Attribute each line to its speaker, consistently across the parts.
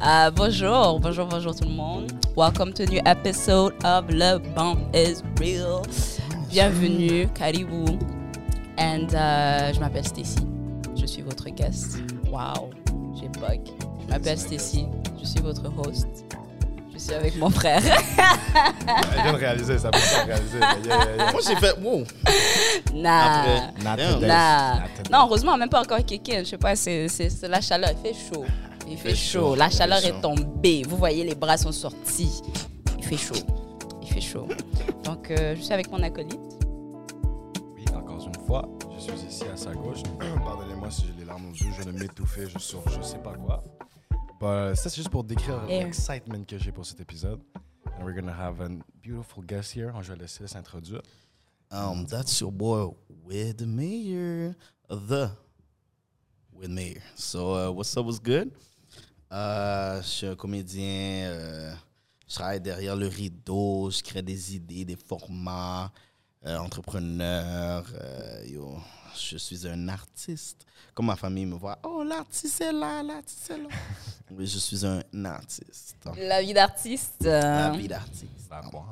Speaker 1: Uh, bonjour, bonjour, bonjour tout le monde. Welcome to a new episode of Le Bump is Real. Bienvenue, Caribou. And uh, je m'appelle Stacy. Je suis votre guest. Wow, j'ai bug. Je m'appelle Stacy. Je suis votre host. Je suis avec mon frère.
Speaker 2: Elle vient de réaliser, ça peut pas réaliser. mais yeah, yeah, yeah.
Speaker 3: Moi, j'ai fait. Wow.
Speaker 1: nah.
Speaker 3: Après.
Speaker 1: Nah. Non, heureusement, même pas encore kické. Je sais pas, c'est c'est- c'est la chaleur. Il fait chaud. Il fait
Speaker 3: fait
Speaker 1: chaud.
Speaker 3: chaud,
Speaker 1: La chaleur est tombée. Vous voyez, les bras sont sortis. Il fait chaud. Il fait chaud. Donc, euh, je suis avec mon acolyte.
Speaker 2: Oui, encore une fois, je suis ici à sa gauche. Pardonnez-moi si j'ai les larmes aux yeux, je viens de m'étouffer, je sur je sais pas quoi. Bah, ça, c'est juste pour décrire l'excitement que j'ai pour cet épisode. And we're gonna have a beautiful guest here. Je vais laisser s'introduire.
Speaker 3: Um, that's your boy, With Mayor. The With Mayor. So, uh, what's up, what's good? Euh, je suis un comédien. euh, je travaille derrière le rideau. Je crée des idées, des formats. euh, entrepreneur. euh, yo, je suis un artiste. Comme ma famille me voit, oh, l'artiste est là, l'artiste est là. oui, je suis un artiste.
Speaker 1: La vie d'artiste.
Speaker 3: La vie d'artiste.
Speaker 2: Bah, moi.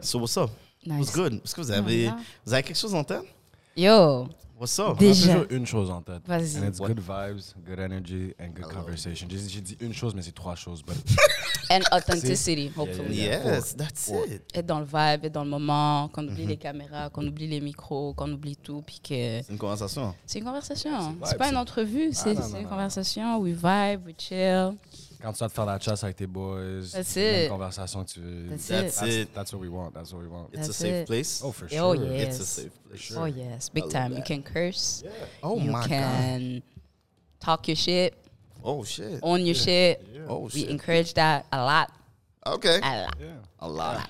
Speaker 3: So, what's up?
Speaker 1: nice.
Speaker 3: What's good? Est-ce que vous avez,
Speaker 1: Ah,
Speaker 3: vous avez quelque chose en tête?
Speaker 1: Yo,
Speaker 3: What's up?
Speaker 2: On a
Speaker 1: Déjà.
Speaker 2: toujours une chose en tête.
Speaker 1: Vas-y.
Speaker 2: And it's
Speaker 3: What?
Speaker 2: good vibes, good energy, and good conversation. J'ai j'ai dit une chose, mais c'est trois choses. But
Speaker 1: and authenticity,
Speaker 2: Yeah,
Speaker 1: hopefully.
Speaker 2: yeah.
Speaker 3: Yes, that's
Speaker 2: Four.
Speaker 3: it.
Speaker 1: Être dans le vibe, être dans le moment, qu'on oublie les caméras, qu'on oublie les micros, qu'on oublie tout, puis que
Speaker 3: C'est une conversation.
Speaker 1: c'est une conversation.
Speaker 2: C'est
Speaker 1: C'est pas une entrevue, c'est
Speaker 2: non,
Speaker 1: c'est
Speaker 2: non,
Speaker 1: une
Speaker 2: non.
Speaker 1: conversation. We vibe, we chill.
Speaker 2: Quand tu vas te faire la chasse avec tes boys,
Speaker 1: That's
Speaker 2: la même
Speaker 1: it.
Speaker 2: conversation que tu veux.
Speaker 1: That's
Speaker 3: That's
Speaker 2: That's,
Speaker 3: it.
Speaker 2: that's what we want. That's what we want.
Speaker 3: It's a safe
Speaker 1: it.
Speaker 3: place.
Speaker 2: Oh, for sure.
Speaker 1: Oh,
Speaker 2: sure.
Speaker 1: yeah.
Speaker 3: It's a safe place.
Speaker 2: Oh, sure.
Speaker 1: Oh yes, big
Speaker 3: love
Speaker 1: time. You can curse.
Speaker 3: Oh
Speaker 1: you
Speaker 3: my God.
Speaker 1: can talk your shit,
Speaker 3: Oh shit.
Speaker 1: own your shit.
Speaker 3: Oh shit.
Speaker 1: We encourage that a lot,
Speaker 3: Okay.
Speaker 1: a lot,
Speaker 2: Yeah.
Speaker 3: A
Speaker 1: a
Speaker 3: lot.
Speaker 1: lot.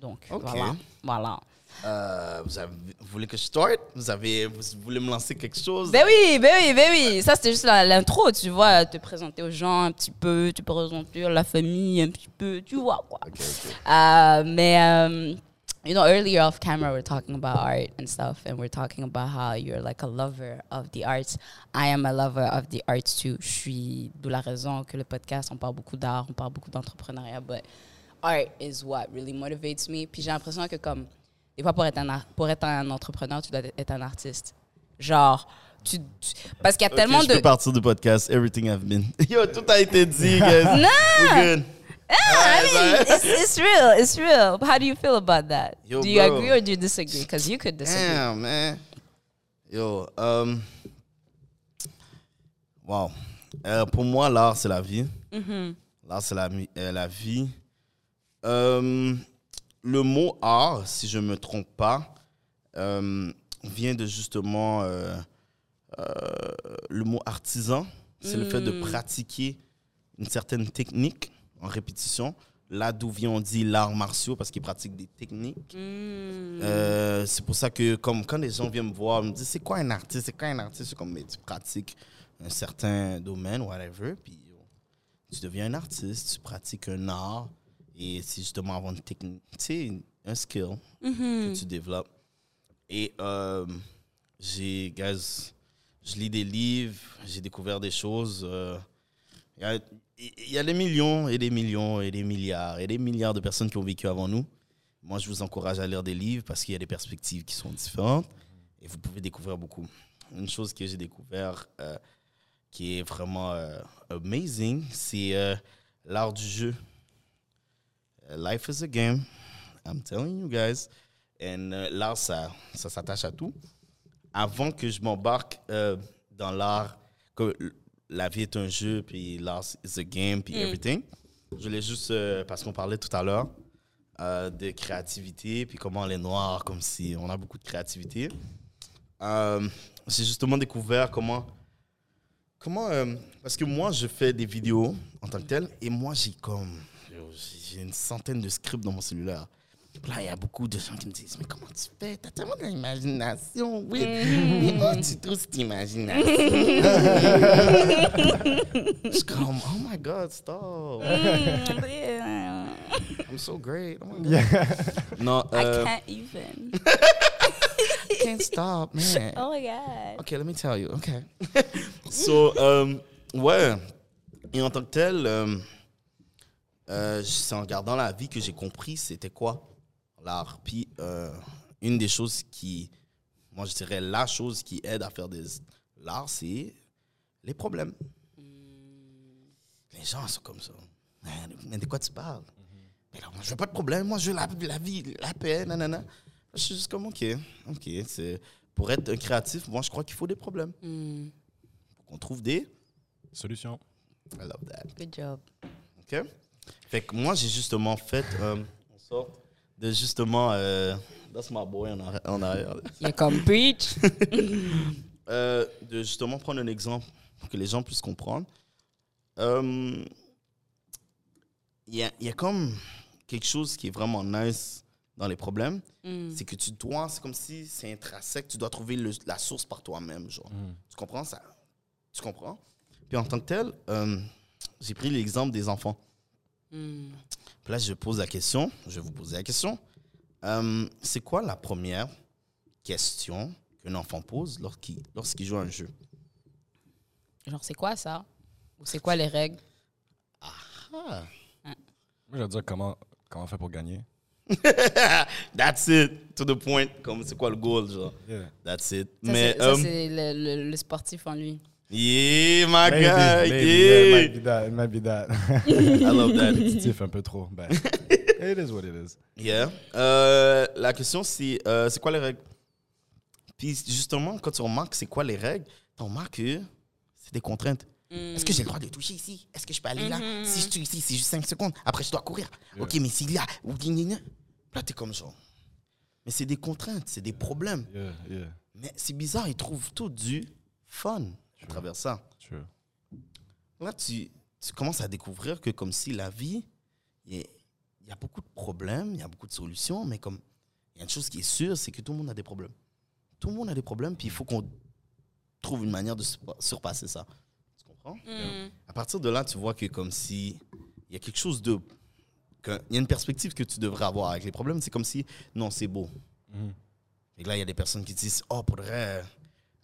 Speaker 1: Donc
Speaker 3: Ok.
Speaker 1: voilà, voilà.
Speaker 3: Euh, vous, avez- vous voulez que je start? Vous, avez, vous voulez me lancer quelque chose?
Speaker 1: Ben oui, ben oui, ben oui. Ça c'était juste l'intro, tu vois, te présenter aux gens un petit peu, tu présenter la famille un petit peu, tu vois quoi.
Speaker 3: Ok, ok.
Speaker 1: Uh, mais, um, you know, earlier off camera, we're talking about art and stuff, and we're talking about how you're like a lover of the arts. I am a lover of the arts too. Je suis d'où la raison que le podcast, on parle beaucoup d'art, on parle beaucoup d'entrepreneuriat, but art is what really motivates me. Puis j'ai l'impression que comme, des fois pour être un, pour être un entrepreneur, tu dois être un artiste. Genre, tu, tu- parce qu'il y a
Speaker 3: Ok,
Speaker 1: tellement
Speaker 3: je
Speaker 1: de...
Speaker 3: peux partir du podcast. Everything I've been. Yo, tout a été dit, guys.
Speaker 1: Non!
Speaker 3: We're good.
Speaker 1: Ah, I mean, it's, it's real. It's real. How do you feel about that?
Speaker 3: Yo,
Speaker 1: do you
Speaker 3: bro.
Speaker 1: agree or do you disagree? Because you could disagree.
Speaker 3: Damn, man. Yo, um, wow. Euh, pour moi, l'art, c'est la vie.
Speaker 1: Mhm.
Speaker 3: L'art, c'est la, euh, la vie. Euh, le mot art, si je ne me trompe pas, euh, vient de justement euh, euh, le mot artisan. C'est le fait de
Speaker 1: Mm.
Speaker 3: pratiquer une certaine technique en répétition. Là d'où vient, on dit l'art martiaux parce qu'ils pratiquent des techniques.
Speaker 1: Mm.
Speaker 3: Euh, c'est pour ça que comme quand les gens viennent me voir, ils me disent c'est quoi un artiste, c'est quoi un artiste, c'est comme mais tu pratiques un certain domaine, whatever, puis tu deviens un artiste, tu pratiques un art et c'est justement avoir une technique, tu sais, un skill
Speaker 1: Mhm.
Speaker 3: que tu développes. Et euh, j'ai, guys, je lis des livres, j'ai découvert des choses. euh, Il y, a, il y a des millions et des millions et des milliards et des milliards de personnes qui ont vécu avant nous. Moi, je vous encourage à lire des livres parce qu'il y a des perspectives qui sont différentes et vous pouvez découvrir beaucoup. Une chose que j'ai découvert euh, qui est vraiment euh, amazing, c'est euh, l'art du jeu. Euh, Life is a game. I'm telling you guys. And euh, l'art, ça, ça s'attache à tout. Avant que je m'embarque euh, dans l'art, que la vie est un jeu, puis l'art is a game, puis everything, je voulais juste, euh, parce qu'on parlait tout à l'heure euh, de créativité, puis comment les Noirs, comme si on a beaucoup de créativité. J'ai justement découvert comment. Comment. parce que moi, je fais des vidéos en tant que tel, et moi, j'ai comme. J'ai une centaine de scripts dans mon cellulaire. Là, il y a beaucoup de gens qui me disent Mais comment tu fais? T'as tellement d'imagination, oui. Mais où tu trouves cette imagination? Je suis comme Oh my God, stop.
Speaker 1: Mm, yeah.
Speaker 3: I'm so great. Oh my God. Non,
Speaker 1: I
Speaker 3: euh,
Speaker 1: can't even.
Speaker 3: I can't stop, man.
Speaker 1: Oh my god.
Speaker 3: Okay, let me tell you. Okay. so, um, ouais, Et en tant que tel, euh, euh, c'est en regardant la vie que j'ai compris c'était quoi l'art. Puis euh, une des choses qui, moi je dirais la chose qui aide à faire des l'art, c'est les problèmes. Les gens sont comme ça. Mais de quoi tu parles? Mais là, moi, je veux pas de problème. Moi, je veux la, la vie, la paix, nanana. Je suis juste comme, OK, OK. C'est, pour être un créatif, moi, je crois qu'il faut des problèmes.
Speaker 1: Mm.
Speaker 3: Faut qu'on trouve des...
Speaker 2: Solution.
Speaker 3: I love that.
Speaker 1: Good job.
Speaker 3: OK? Fait que moi, j'ai justement fait euh, en sorte de justement... Euh, that's my boy en arri- en arrière.
Speaker 1: You comme preach.
Speaker 3: Euh, de justement prendre un exemple pour que les gens puissent comprendre. Euh, Il y, a, il y a comme quelque chose qui est vraiment nice dans les problèmes.
Speaker 1: Mm.
Speaker 3: C'est que tu dois, c'est comme si c'est intrinsèque, tu dois trouver le- la source par toi-même. genre. Tu comprends ça? Tu comprends? Puis en tant que tel, euh, j'ai pris l'exemple des enfants.
Speaker 1: Mm.
Speaker 3: Puis là, je pose la question, je vais vous poser la question. Euh, c'est quoi la première question qu'un enfant pose lorsqu'il lorsqu'il joue à un jeu?
Speaker 1: Genre, c'est quoi ça? Ou c'est quoi les règles?
Speaker 3: Ah.
Speaker 2: Moi, je vais dire comment, comment faire pour gagner.
Speaker 3: That's it, to the point. Comme c'est quoi le goal, genre?
Speaker 2: Yeah.
Speaker 3: That's it.
Speaker 1: Ça,
Speaker 3: Mais,
Speaker 1: c'est, ça,
Speaker 3: euh,
Speaker 1: c'est le, le- le sportif en lui.
Speaker 3: Yeah, my
Speaker 2: Maybe,
Speaker 3: guy,
Speaker 2: maybe,
Speaker 3: yeah.
Speaker 2: yeah, it might be that. It might be that.
Speaker 3: I love that.
Speaker 2: Compétitif un peu trop. Ben, it is what it is.
Speaker 3: Yeah. Euh, la question, c'est euh, c'est quoi les règles? Puis justement, quand tu remarques c'est quoi les règles, tu remarques que c'est des contraintes. Est-ce que j'ai le droit de toucher ici? Est-ce que je peux aller là? Si je touche ici, c'est juste 5 secondes. Après, je dois courir. Ok, mais s'il y a. Là, t'es comme genre. Mais c'est des contraintes, c'est des problèmes.
Speaker 2: Yeah, yeah.
Speaker 3: Mais c'est bizarre, ils trouvent tout du fun à travers ça.
Speaker 2: True.
Speaker 3: Là, tu, tu commences à découvrir que comme si la vie, il y, a- il y a beaucoup de problèmes, il y a beaucoup de solutions, mais comme il y a une chose qui est sûre, c'est que tout le monde a des problèmes. Tout le monde a des problèmes, puis il faut qu'on trouve une manière de surpa- surpasser ça. Tu comprends?
Speaker 1: Mm.
Speaker 3: À partir de là, tu vois que comme si il y a quelque chose de... que- Il y a une perspective que tu devrais avoir avec les problèmes. C'est comme si, non, c'est beau.
Speaker 2: Mhm.
Speaker 3: Et là, il y a des personnes qui disent, oh, pour de vrai,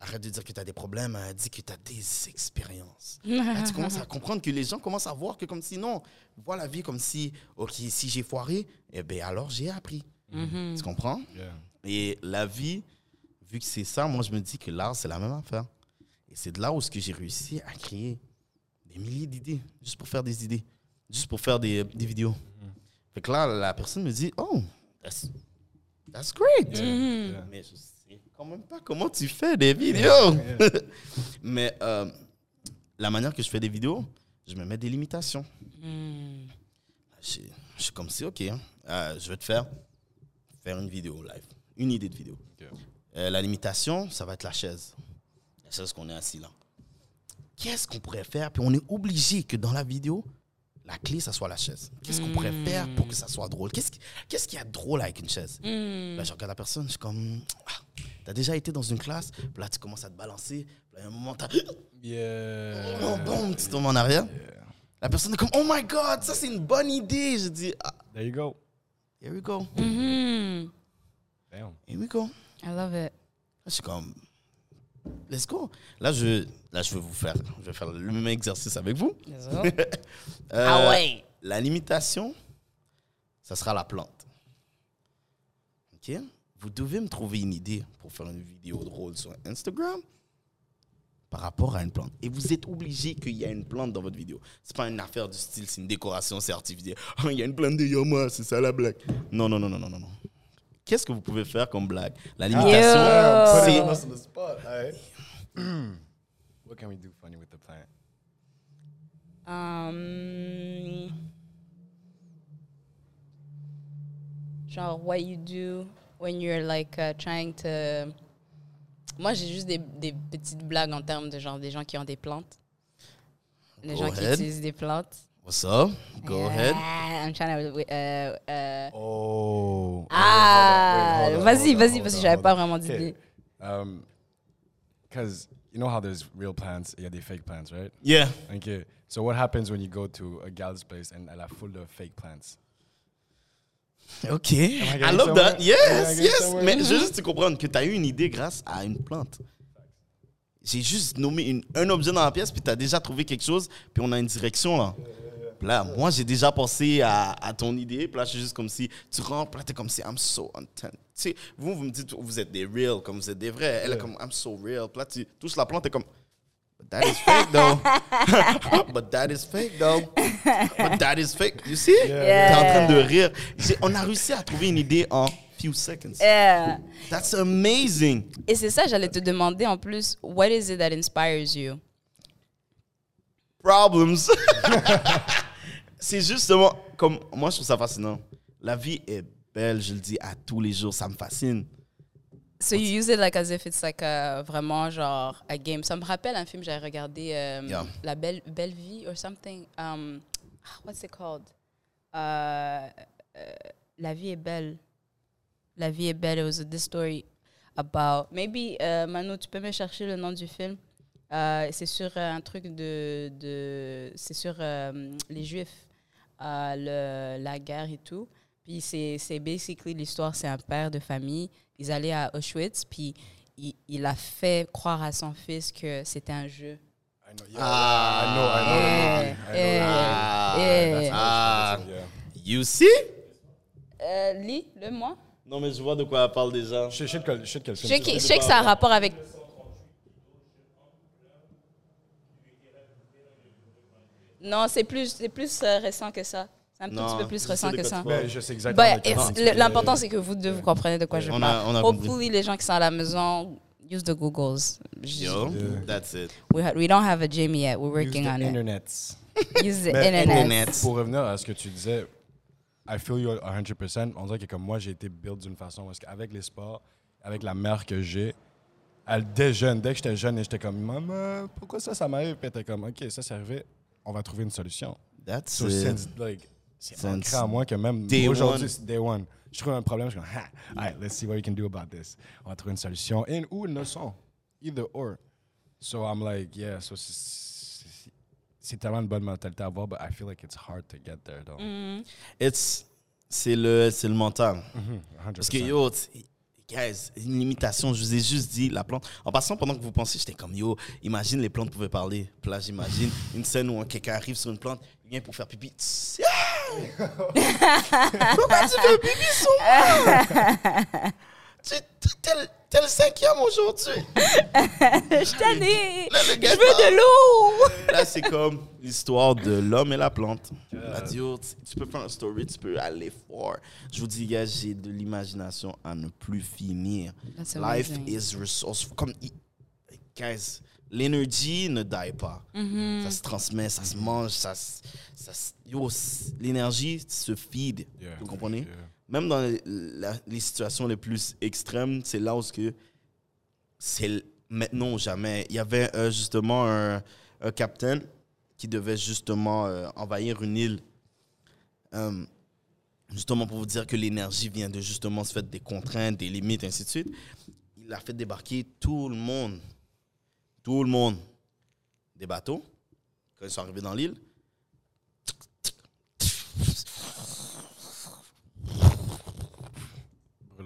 Speaker 3: arrête de dire que tu as des problèmes, euh, dis que tu as des expériences. Là, tu commences à comprendre que les gens commencent à voir que comme si, non, vois la vie comme si, ok, si j'ai foiré, eh bien alors j'ai appris.
Speaker 1: Mhm.
Speaker 3: Tu comprends?
Speaker 2: Yeah.
Speaker 3: Et la vie, vu que c'est ça, moi je me dis que l'art, c'est la même affaire. Et c'est de là où ce que j'ai réussi à créer des milliers d'idées, juste pour faire des idées, juste pour faire des, des vidéos. Fait que là, la personne me dit, oh, that's, that's great.
Speaker 1: Mhm.
Speaker 3: Mais je sais quand même pas comment tu fais des vidéos? Mais euh, la manière que je fais des vidéos, je me mets des limitations.
Speaker 1: Mm.
Speaker 3: Je, je suis comme si, ok, hein, euh, je vais te faire faire une vidéo live, une idée de vidéo. Euh, la limitation, ça va être la chaise. La chaise qu'on est assis là. Qu'est-ce qu'on pourrait faire? Puis on est obligé que dans la vidéo, la clé, ça soit la chaise. Qu'est-ce qu'on pourrait faire pour que ça soit drôle? Qu'est-ce qui- qu'est-ce qu'il y a de drôle avec une chaise? Là, je regarde la personne, je suis comme, ah, t'as déjà été dans une classe, puis là, tu commences à te balancer, puis là, à un moment, t'as,
Speaker 2: Yeah.
Speaker 3: oh, boum, tu tombes en arrière.
Speaker 2: Yeah.
Speaker 3: La personne est comme, oh my god, ça c'est une bonne idée. Je dis, ah,
Speaker 2: There you go.
Speaker 3: here we go,
Speaker 1: Mhm.
Speaker 2: Damn.
Speaker 3: here we go.
Speaker 1: I love it.
Speaker 3: Je suis comme, let's go. Là, je, là, je vais vous faire, je vais faire le même exercice avec vous. Euh,
Speaker 1: ah ouais.
Speaker 3: La limitation, ça sera la plante. OK? Vous devez me trouver une idée pour faire une vidéo drôle sur Instagram par rapport à une plante. Et vous êtes obligé qu'il y a une plante dans votre vidéo. C'est pas une affaire du style, c'est une décoration, c'est artificiel. Ah, il y a une plante de Yama, c'est ça la blague. Non, non, non, non, non, non. non. Qu'est-ce que vous pouvez faire comme blague? La limitation,
Speaker 1: Yo.
Speaker 2: Put
Speaker 3: c'est...
Speaker 2: right. what can we do funny with the plant?
Speaker 1: Um, genre, what you do when you're like uh, trying to. Moi, j'ai juste des, des petites blagues en termes de genre des gens qui ont des plantes. Les
Speaker 3: Go
Speaker 1: gens qui utilisent des plantes.
Speaker 3: What's up? Go ahead.
Speaker 1: Ah, I'm trying to. Uh, uh,
Speaker 2: Oh.
Speaker 1: ah, vas-y, vas-y, parce que j'avais pas vraiment
Speaker 2: Okay.
Speaker 1: d'idée.
Speaker 2: Um, because you know how there's real plants, yeah, they fake plants, right?
Speaker 3: Yeah.
Speaker 2: Okay. So what happens when you go to a gal's place and elle a full of fake plants?
Speaker 3: OK.
Speaker 2: I
Speaker 3: I love
Speaker 2: somewhere?
Speaker 3: that. Yes, yes. Mais je veux juste te comprendre que tu as eu une idée grâce à une plante. J'ai juste nommé une- un objet dans la pièce, puis tu as déjà trouvé quelque chose, puis on a une direction là. Puis là, moi, j'ai déjà pensé à, à ton idée, puis là, je suis juste comme si tu rentres, puis là, t'es comme si I'm so intent. Tu sais, vous, vous me dites, vous êtes des real, comme vous êtes des vrais. Elle est comme I'm so real. Puis là, tu touches la plante, t'es comme But that is fake though. But that is fake though. But that is fake. You see?
Speaker 1: Yeah.
Speaker 3: T'es en train de rire. On a réussi à trouver une idée en few seconds.
Speaker 1: Yeah.
Speaker 3: That's amazing.
Speaker 1: Et c'est ça, j'allais te demander en plus, what is it that inspires you?
Speaker 3: Problems. C'est justement comme moi je trouve ça fascinant. La vie est belle, je le dis à tous les jours, ça me fascine.
Speaker 1: So you use it like as if it's like a, vraiment genre a game. Ça me rappelle un film que j'avais regardé, euh,
Speaker 3: Yeah.
Speaker 1: La Belle, Belle Vie or something. Um, what's it called? Euh, euh, La vie est belle. La vie est belle. It was this story about. Maybe, euh, Manu, tu peux me chercher le nom du film? Euh, c'est sur euh, un truc de. de c'est sur euh, les Juifs, le, la guerre et tout. Puis c'est c'est basically l'histoire, c'est un père de famille. Ils allaient à Auschwitz, puis il, il a fait croire à son fils que c'était un jeu.
Speaker 2: I know, yeah,
Speaker 3: Ah.
Speaker 2: I know, I know.
Speaker 1: Eh,
Speaker 2: I know.
Speaker 1: eh,
Speaker 3: Ah,
Speaker 1: eh.
Speaker 3: ah.
Speaker 2: Yeah.
Speaker 3: You see?
Speaker 1: Euh, lis, le moi.
Speaker 3: Non mais je vois de quoi elle parle déjà.
Speaker 2: Je sais- je sais de quel- je sais de quel
Speaker 1: Je
Speaker 2: film
Speaker 1: sais
Speaker 2: c'est.
Speaker 1: que, je sais que ça a rapport avec. Non, c'est plus, c'est plus euh, récent que ça. C'est un
Speaker 3: Non,
Speaker 1: petit peu plus
Speaker 3: je
Speaker 1: récent
Speaker 3: de
Speaker 1: que
Speaker 3: quoi
Speaker 1: ça.
Speaker 3: parles.
Speaker 2: Mais je sais exactement. De quel film
Speaker 1: le- l'important, c'est que vous deux, vous comprenez de quoi je
Speaker 3: On a-
Speaker 1: parle.
Speaker 3: on a compris.
Speaker 1: Hopefully, les gens qui sont à la maison, use the Googles.
Speaker 3: Yo, that's it.
Speaker 1: We, ha- we don't have a Jamie yet. We're
Speaker 2: Use
Speaker 1: working
Speaker 2: the
Speaker 1: on it.
Speaker 2: internet.
Speaker 1: Use the
Speaker 2: Mais.
Speaker 1: Internet.
Speaker 2: Pour revenir à ce que tu disais, I feel you 100%. On dirait que comme moi, j'ai été build d'une façon parce qu'avec les sports, avec la mère que j'ai, elle, dès jeune, dès que j'étais jeune, j'étais comme, maman, pourquoi ça, ça m'arrive? Puis elle était comme, OK, ça, c'est arrivé, on va trouver une solution.
Speaker 3: That's
Speaker 2: So,
Speaker 3: it.
Speaker 2: like, c'est ancré en moi que même
Speaker 3: day
Speaker 2: aujourd'hui,
Speaker 3: one.
Speaker 2: c'est day one. Je trouve un problème, je suis comme, ha, all right, let's see what we can do about this. On va trouver une solution. Et, ou une leçon. Either or. So I'm like, yeah, so c'est- c'est c'est tellement une bonne mentalité à avoir, but I feel like it's hard to get there, though.
Speaker 3: It's c'est le c'est le mental.
Speaker 2: Mhm, 100%.
Speaker 3: Parce que yo, guys, une limitation, je vous ai juste dit la plante. En passant pendant que vous pensiez, j'étais comme yo, imagine les plantes pouvaient parler. Puis là, j'imagine une scène où quelqu'un arrive sur une plante, il vient pour faire pipi. Tss! Pourquoi tu fais pipi sur moi? Tu- T'es le- cinquième aujourd'hui.
Speaker 1: Je t'en ai. Je veux de l'eau.
Speaker 3: Là, c'est comme l'histoire de l'homme et la plante. Yo, tu peux faire un story, tu peux aller fort. Je vous dis, gars, j'ai de l'imagination à ne plus finir.
Speaker 1: That's
Speaker 3: Life
Speaker 1: amazing.
Speaker 3: is resourceful. Comme, guys, l'énergie ne die pas.
Speaker 1: Mm-hmm.
Speaker 3: Ça se transmet, ça se mange, ça, se- ça yo, l'énergie se feed.
Speaker 2: Yeah,
Speaker 3: Vous comprenez?
Speaker 2: yeah.
Speaker 3: Même dans les, situations les plus extrêmes, c'est là où c'est maintenant ou jamais. Il y avait euh, justement un, capitaine qui devait justement euh, envahir une île. Euh, justement pour vous dire que l'énergie vient de justement se faire des contraintes, des limites, ainsi de suite. Il a fait débarquer tout le monde. Tout le monde. Des bateaux. Quand ils sont arrivés dans l'île,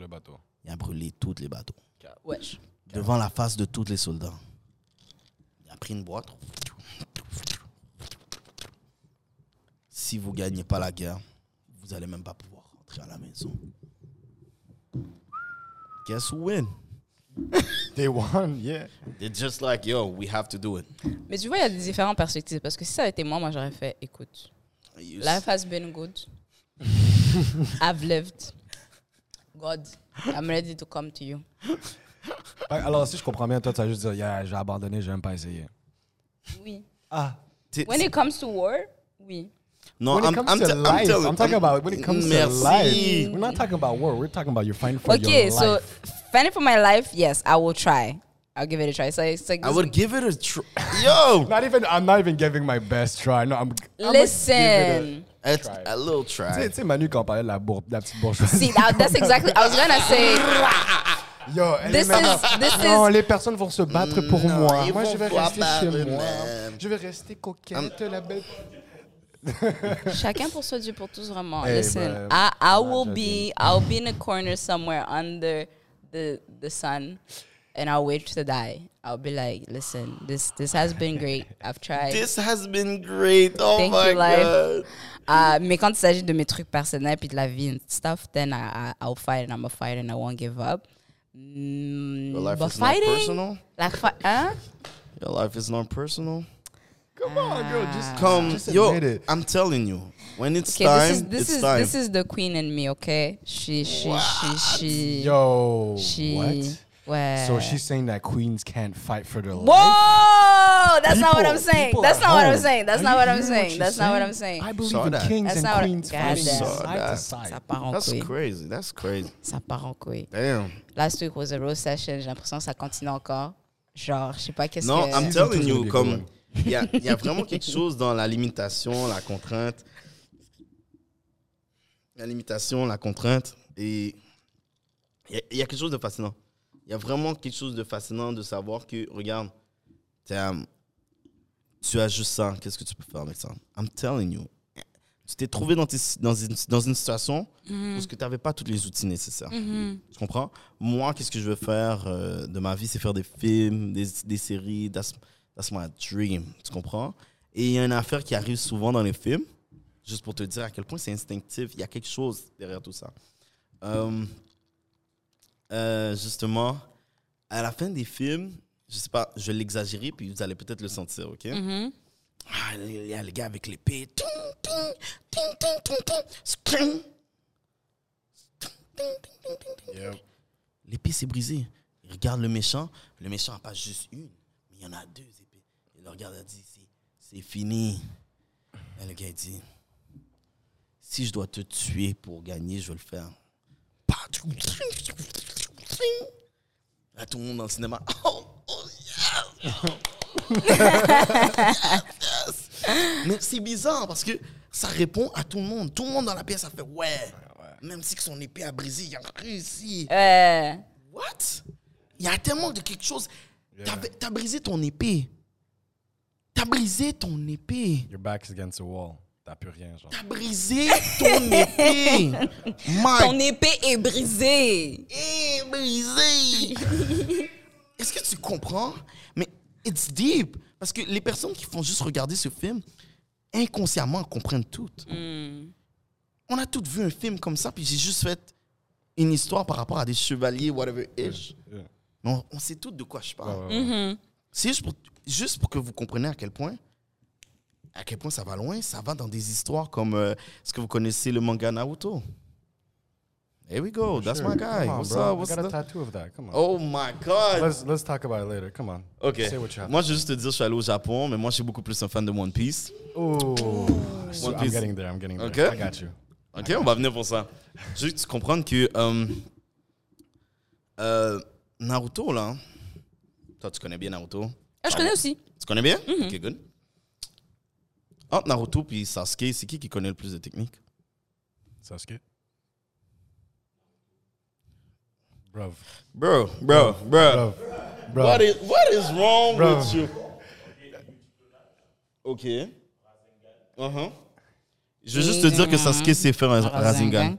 Speaker 2: Brûle le bateau.
Speaker 3: il a brûlé tous les bateaux.
Speaker 1: Wesh.
Speaker 3: devant la face de tous les soldats. Il a pris une boîte. Si vous gagnez pas la guerre, vous allez même pas pouvoir rentrer à la maison. Guess who win?
Speaker 2: Day one, yeah.
Speaker 3: They're just like, yo, we have to do it.
Speaker 1: Mais tu vois, il y a des différentes perspectives. Parce que si ça avait été moi, moi, j'aurais fait écoute, life has been good. I've lived. God, I'm ready to come to you.
Speaker 2: Ouais, Alors, si je comprends bien, toi, tu vas juste dire, yeah, j'ai abandonné, j'ai même pas essayé.
Speaker 1: Oui.
Speaker 2: Ah.
Speaker 1: When it comes to war, oui.
Speaker 3: No,
Speaker 2: when it
Speaker 3: I'm,
Speaker 2: comes
Speaker 3: I'm
Speaker 2: to
Speaker 3: te- I'm telling-
Speaker 2: I'm talking about when it comes
Speaker 3: Merci.
Speaker 2: to life. We're not talking about war. We're talking about you're fighting for
Speaker 1: Okay,
Speaker 2: your life.
Speaker 1: Okay, so
Speaker 2: life.
Speaker 1: fighting for my life, yes, I will try. I'll give it a try. So it's like
Speaker 3: I would give it a try. Yo!
Speaker 2: Not even. I'm not even giving my best try. No, I'm. I'm
Speaker 1: listen.
Speaker 3: A, a little
Speaker 2: Tu sais,
Speaker 3: try.
Speaker 2: tu sais, Manu, quand on parlait de la, de la petite bourgeoisie.
Speaker 1: See, that, that's exactly. I was gonna say
Speaker 2: Yo, elle
Speaker 1: this
Speaker 2: est maintenant-
Speaker 1: is this
Speaker 2: Non,
Speaker 1: is.
Speaker 2: les personnes vont se battre pour
Speaker 3: Non,
Speaker 2: moi.
Speaker 3: ils
Speaker 2: Moi,
Speaker 3: vont
Speaker 2: je vais
Speaker 3: pas
Speaker 2: rester chez moi. Je vais rester coquette, la belle.
Speaker 1: Chacun pour soi, Dieu pour tous, vraiment.
Speaker 2: Hey,
Speaker 1: Listen,
Speaker 2: but-
Speaker 1: I, I will be, I'll be in a corner somewhere under the the sun, and I'll wait to die. I'll be like, listen, this this has been great. I've tried.
Speaker 3: This has been great. Oh
Speaker 1: Thank
Speaker 3: my
Speaker 1: you, life.
Speaker 3: god.
Speaker 1: Uh, mais quand il s'agit de mes trucs personnels puis de la vie and stuff, then I, I I'll fight and I'm a fight and I won't give up. Mm,
Speaker 3: Your life
Speaker 1: but
Speaker 3: is not personal.
Speaker 1: like fi- hein?
Speaker 3: Your life is not personal.
Speaker 2: Come on, girl. Just
Speaker 3: Come,
Speaker 2: just
Speaker 3: yo,
Speaker 2: it.
Speaker 3: I'm telling you, when it's
Speaker 1: Okay,
Speaker 3: time,
Speaker 1: this is this
Speaker 3: it's
Speaker 1: is
Speaker 3: time.
Speaker 1: this is the queen in me. Okay, she she she she
Speaker 2: Yo,
Speaker 1: she.
Speaker 2: what?
Speaker 1: Ouais.
Speaker 2: So she's saying that queens can't fight for their life.
Speaker 1: Whoa! That's not what I'm
Speaker 2: People-
Speaker 1: saying.
Speaker 2: people
Speaker 1: That's
Speaker 2: at
Speaker 1: not what I'm
Speaker 2: home,
Speaker 1: saying. That's
Speaker 2: are
Speaker 1: not what I'm saying. That's not what I'm saying?
Speaker 2: I believe in
Speaker 3: that.
Speaker 2: kings
Speaker 1: That's
Speaker 2: and queens fighting side to side.
Speaker 1: Ça part en
Speaker 3: That's
Speaker 1: couille.
Speaker 3: crazy. That's crazy.
Speaker 1: Ça part en couille.
Speaker 3: Damn.
Speaker 1: Last week was a roast session. J'ai l'impression que ça continue encore. Genre, je sais pas qu'est-ce
Speaker 3: Non,
Speaker 1: que.
Speaker 3: I'm
Speaker 2: Season
Speaker 3: telling you, comme il y a, y a vraiment quelque chose dans la limitation, la contrainte. La limitation, la contrainte. Et il y, y a quelque chose de fascinant. Il y a vraiment quelque chose de fascinant de savoir que, regarde, tu as juste ça. Qu'est-ce que tu peux faire avec ça? I'm telling you. Tu t'es trouvé dans, tes- dans, une, dans une situation où tu n'avais pas tous les outils nécessaires. Tu comprends? Moi, qu'est-ce que je veux faire euh, de ma vie? C'est faire des films, des, des séries. That's, that's my dream. Tu comprends? Et il y a une affaire qui arrive souvent dans les films, juste pour te dire à quel point c'est instinctif. Il y a quelque chose derrière tout ça. Euh, euh, justement, à la fin des films, je sais pas, je vais l'exagérer, puis vous allez peut-être le sentir, OK?
Speaker 1: Mhm.
Speaker 3: Ah, il y a le gars avec l'épée.
Speaker 2: Yep.
Speaker 3: L'épée s'est brisée. Il regarde le méchant. Le méchant n'a pas juste une, mais il y en a deux épées. Il le regarde et dit C'est- C'est fini. Et le gars il dit Si je dois te tuer pour gagner, je vais le faire. Là, tout le monde dans le cinéma. Oh, oh yes! Yes! Mais c'est bizarre parce que ça répond à tout le monde. Tout le monde dans la pièce a fait ouais. Même si que son épée a brisé, il a réussi.
Speaker 1: Euh,
Speaker 3: What? Il y a tellement de quelque chose. T'as T'as brisé ton épée. T'as brisé ton épée.
Speaker 2: Your back's against the wall. T'as plus rien, genre.
Speaker 3: T'as brisé ton épée.
Speaker 1: ton
Speaker 3: My
Speaker 1: épée est brisée.
Speaker 3: est brisé. Est-ce que tu comprends? Mais it's deep. Parce que les personnes qui font juste regarder ce film, inconsciemment, comprennent tout.
Speaker 1: Hmm.
Speaker 3: On a toutes vu un film comme ça, puis j'ai juste fait une histoire par rapport à des chevaliers, whatever ish.
Speaker 2: Yeah.
Speaker 3: Mais on, on sait toutes de quoi je parle.
Speaker 2: Ouais, ouais, ouais.
Speaker 1: Mhm.
Speaker 3: C'est juste pour, juste pour que vous compreniez à quel point, à quel point ça va loin? Ça va dans des histoires comme, euh, est-ce que vous connaissez le manga Naruto? Here we go. That's
Speaker 2: Sure.
Speaker 3: my guy.
Speaker 2: Come on,
Speaker 3: What's
Speaker 2: bro.
Speaker 3: up?
Speaker 2: I
Speaker 3: What's
Speaker 2: got a
Speaker 3: the...
Speaker 2: tattoo of that. Come on.
Speaker 3: Oh my God.
Speaker 2: Let's let's talk about it later. Come on.
Speaker 3: Ok.
Speaker 2: Say what you have.
Speaker 3: Moi, je vais juste te dire, je suis allé au Japon, mais moi, je suis beaucoup plus un fan de One Piece.
Speaker 2: So
Speaker 3: One
Speaker 2: I'm getting there. I'm getting there.
Speaker 3: Okay.
Speaker 2: I got you.
Speaker 3: Ok, on va venir pour ça. Juste comprendre que euh, euh, Naruto, là, toi, tu connais bien Naruto?
Speaker 1: Ah, je connais aussi.
Speaker 3: Tu connais bien? Ok, good. Entre Naruto et Sasuke, c'est qui qui connaît le plus de techniques?
Speaker 2: Sasuke. Bro.
Speaker 3: Bro, bro, bro.
Speaker 2: Bro. Bro.
Speaker 3: What is, what is wrong
Speaker 2: Bro.
Speaker 3: with you? Ok. Uh-huh. Je veux juste te dire que Sasuke sait faire un Rasengan.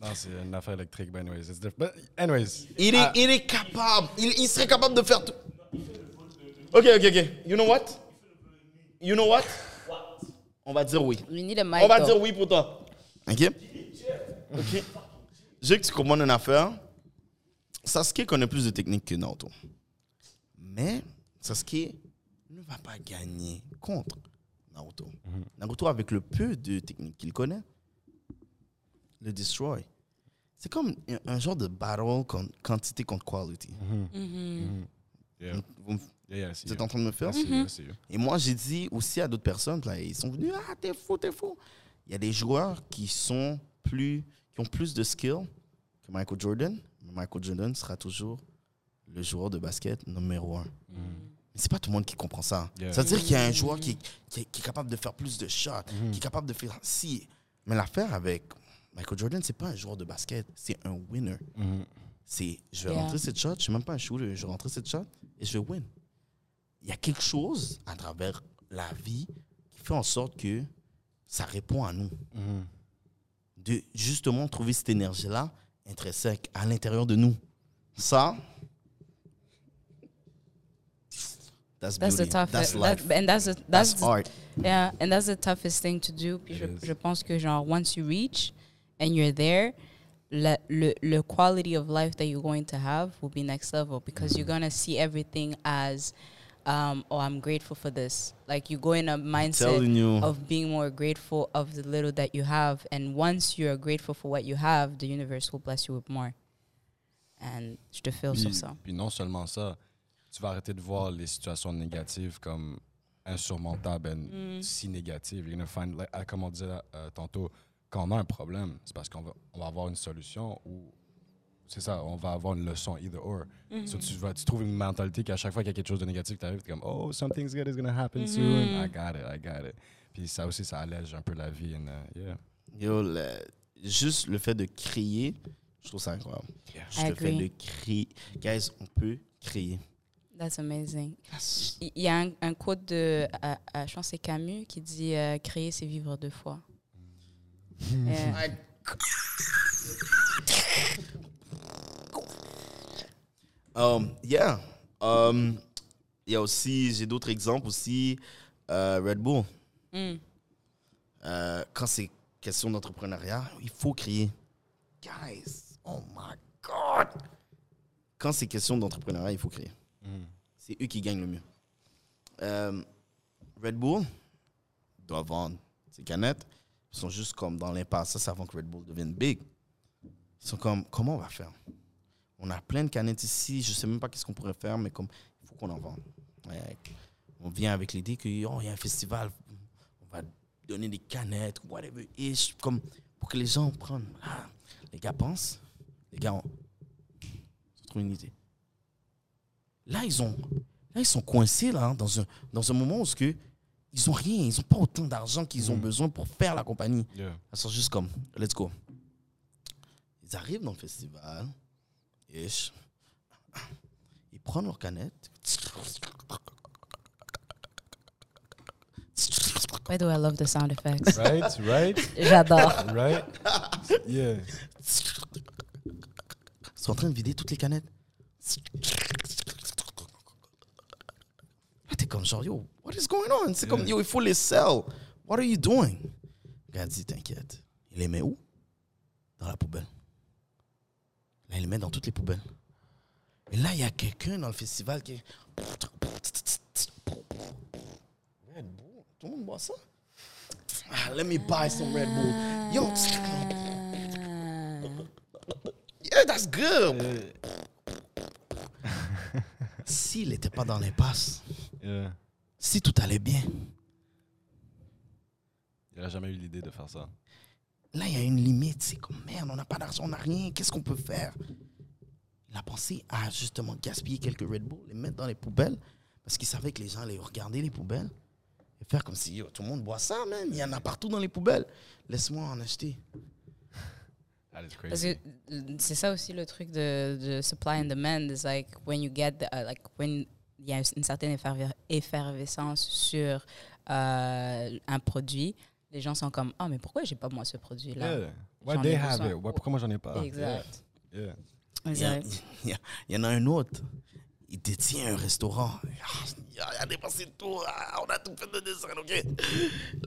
Speaker 2: Non, c'est une affaire électrique, but anyways, it's. But anyways,
Speaker 3: Il est, il est capable. Il, il serait capable de faire tout. Ok, ok, ok. You know what? You know what? On va dire oui.
Speaker 1: We need a mic.
Speaker 3: On va dire oui pour toi. Ok? Ok. Je veux que tu comprennes une affaire. Sasuke connaît plus de techniques que Naruto. Mais Sasuke ne va pas gagner contre Naruto. Naruto, avec le peu de techniques qu'il connaît, le destroy. C'est comme un, un genre de battle con- quantité contre quality.
Speaker 2: yeah,
Speaker 3: Vous, me-
Speaker 2: yeah, yeah.
Speaker 3: Vous êtes en train de me faire?
Speaker 2: You.
Speaker 3: Et moi, j'ai dit aussi à d'autres personnes, là, ils sont venus, ah, t'es fou, t'es fou. Il y a des joueurs qui sont plus, qui ont plus de skill que Michael Jordan. Mais Michael Jordan sera toujours le joueur de basket numéro un. Mais c'est pas tout le monde qui comprend ça.
Speaker 2: Yeah.
Speaker 3: C'est-à-dire qu'il y a un joueur qui, qui, est- qui est capable de faire plus de shots, qui est capable de faire si. Mais l'affaire avec Michael Jordan, c'est pas un joueur de basket, c'est un winner. C'est, je vais
Speaker 1: Yeah.
Speaker 3: rentrer cette shot, je suis même pas un shooter, je vais rentrer cette shot et je vais win. Il y a quelque chose à travers la vie qui fait en sorte que ça répond à nous.
Speaker 2: Mhm.
Speaker 3: De justement trouver cette énergie-là intrinsèque à l'intérieur de nous. Ça, that's
Speaker 1: That's the toughest.
Speaker 3: That's life.
Speaker 1: That, and that's the,
Speaker 3: That's,
Speaker 1: that's, the,
Speaker 3: art.
Speaker 1: yeah, and that's the toughest thing to do. Puis je, pense que genre once you reach and you're there, le, le le quality of life that you're going to have will be next level because you're gonna see everything as, um, oh, I'm grateful for this. Like you go in a mindset
Speaker 3: you.
Speaker 1: of being more grateful of the little that you have, and once you're grateful for what you have, the universe will bless you with more. And je te feel sur
Speaker 2: Puis,
Speaker 1: ça.
Speaker 2: puis non seulement ça, tu vas arrêter de voir les situations négatives comme insurmontables, and si négatives. You're gonna find, like, ah, comme on disait euh, tantôt, quand on a un problème, c'est parce qu'on va, on va avoir une solution ou c'est ça, on va avoir une leçon either or. So, tu, vas, tu trouves une mentalité qu'à chaque fois qu'il y a quelque chose de négatif qui t'arrive, t'es comme oh something's good is gonna happen soon. I got it, I got it. Puis ça aussi, ça allège un peu la vie. And, uh, yeah.
Speaker 3: Yo, le- juste le fait de crier, je trouve ça incroyable. Juste
Speaker 1: I
Speaker 3: le fait de
Speaker 1: agree.
Speaker 3: crier. Guys, on peut crier.
Speaker 1: That's amazing. Il y a un, un quote de, euh, euh, je pense que c'est Camus, qui dit euh, Créer, c'est vivre deux fois. Yeah.
Speaker 3: Um, yeah. Um, Il y a aussi, j'ai d'autres exemples aussi. Euh, Red Bull.
Speaker 1: Mm.
Speaker 3: Euh, quand c'est question d'entrepreneuriat, il faut crier. Guys, oh my God. Quand c'est question d'entrepreneuriat, il faut crier. C'est eux qui gagnent le mieux. Euh, Red Bull doit vendre ses canettes. Ils sont juste comme dans l'impasse. Ça, c'est avant que Red Bull devienne big. Ils sont comme, comment on va faire? On a plein de canettes ici. Je sais même pas qu'est-ce qu'on pourrait faire, mais comme, il faut qu'on en vende. Ouais. On vient avec l'idée qu'il oh, y a un festival. On va donner des canettes, whatever. ish, comme, pour que les gens prennent. Ah, les gars pensent. Les gars ont, trouvé une idée. Là, ils ont, là, ils sont coincés là, hein, dans, un, dans un moment où ce que, ils ont rien, ils n'ont pas autant d'argent qu'ils ont
Speaker 2: Mm.
Speaker 3: besoin pour faire la compagnie.
Speaker 2: Yeah.
Speaker 3: Ils sont juste comme, let's go. Ils arrivent dans le festival, ish. ils prennent leurs canettes.
Speaker 1: By the way, I love the sound effects.
Speaker 2: Right, right,
Speaker 1: J'adore.
Speaker 2: right. Yeah.
Speaker 3: Ils sont en train de vider toutes les canettes. Là, t'es comme genre, yo, what is going on? C'est comme,
Speaker 2: Yeah.
Speaker 3: yo, il faut les sell. What are you doing? Le gars dit, t'inquiète. Il les met où? Dans la poubelle. Là, il les met dans toutes les poubelles. Et là, il y a quelqu'un dans le festival qui. Red Bull? Tout le monde boit ça? Ah, let me buy some Red Bull. Yo, yeah, that's good. S'il n'était pas dans l'impasse,
Speaker 2: Yeah.
Speaker 3: si tout allait bien,
Speaker 2: Il n'aurait jamais eu l'idée de faire ça.
Speaker 3: Là, il y a une limite. C'est comme, merde, on n'a pas d'argent, on n'a rien. Qu'est-ce qu'on peut faire? Il a pensé à justement gaspiller quelques Red Bull, les mettre dans les poubelles, parce qu'il savait que les gens allaient regarder les poubelles et faire comme si yo, tout le monde boit ça, man. Il y en a partout dans les poubelles. Laisse-moi en acheter.
Speaker 2: That is
Speaker 1: Parce
Speaker 2: crazy.
Speaker 1: que euh, c'est ça aussi le truc de, de supply and demand. Is like when you get, the, uh, like when il y a une certaine efferve- effervescence sur euh, un produit, les gens sont comme, ah mais pourquoi j'ai pas moi ce produit-là?
Speaker 2: Yeah. Why they have it? Pourquoi moi j'en ai pas?
Speaker 1: Exact.
Speaker 2: Yeah. yeah.
Speaker 1: Exact.
Speaker 3: il y a- il y en a un autre. Il détient un restaurant. Ah, Il a, dépensé tout. Ah, on a tout fait de dessin, ok?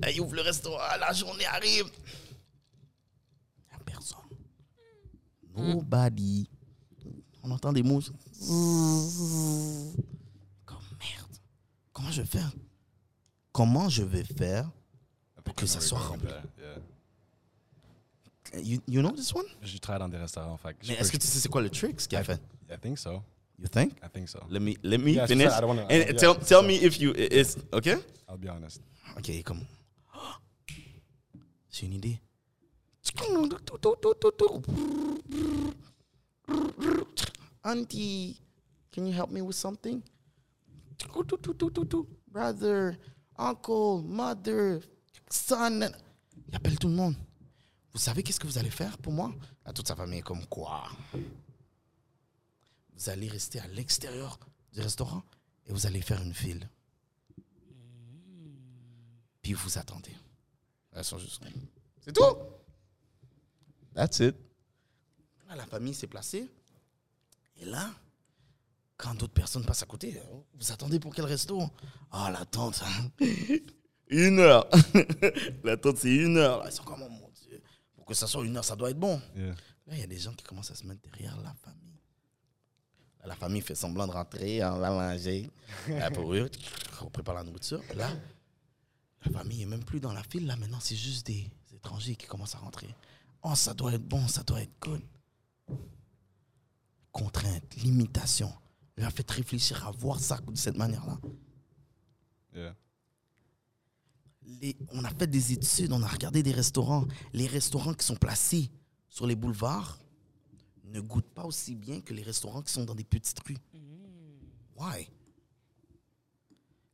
Speaker 3: Là, il ouvre le restaurant. La journée arrive. Il n'y a personne. Nobody. On entend des mots. Comme merde. Comment je vais faire? Comment je vais faire que ça soit rempli? You, you know this one?
Speaker 2: Je travaille dans des restaurants. Fait
Speaker 3: Mais est-ce que tu sais c'est quoi le trick ce qu'il a
Speaker 2: I,
Speaker 3: fait?
Speaker 2: I think so.
Speaker 3: You think?
Speaker 2: I think so.
Speaker 3: Let me let me
Speaker 2: Yeah,
Speaker 3: finish.
Speaker 2: I don't wanna-
Speaker 3: and tell tell
Speaker 2: so-
Speaker 3: me if you it's okay.
Speaker 2: I'll be honest.
Speaker 3: Ok, comme. C'est une idée. Auntie, can you help me with something? Brother, uncle, mother, son. Il appelle tout le monde. Vous savez qu'est-ce que vous allez faire pour moi? À toute sa famille, comme quoi? Vous allez rester à l'extérieur du restaurant et vous allez faire une file. Puis vous attendez. Elles sont juste. C'est tout? That's it. La famille s'est placée. Et là, quand d'autres personnes passent à côté, vous attendez pour quel resto? Ah, l'attente. Une heure. l'attente, c'est une heure. Là, Ils sont comme, oh mon Dieu. Pour que ça soit une heure, ça doit être bon.
Speaker 2: Yeah.
Speaker 3: Là, il y a des gens qui commencent à se mettre derrière la famille. Là, la famille fait semblant de rentrer, on va manger. Là, pour eux, on prépare la nourriture. Là, la famille est même plus dans la file. Là, maintenant, c'est juste des étrangers qui commencent à rentrer. Oh, ça doit être bon, ça doit être good. Contrainte, limitation. Il a fait réfléchir à voir ça de cette manière-là.
Speaker 2: Yeah.
Speaker 3: Les- on a fait des études, on a regardé des restaurants. Les restaurants qui sont placés sur les boulevards ne goûtent pas aussi bien que les restaurants qui sont dans des petites rues. Why?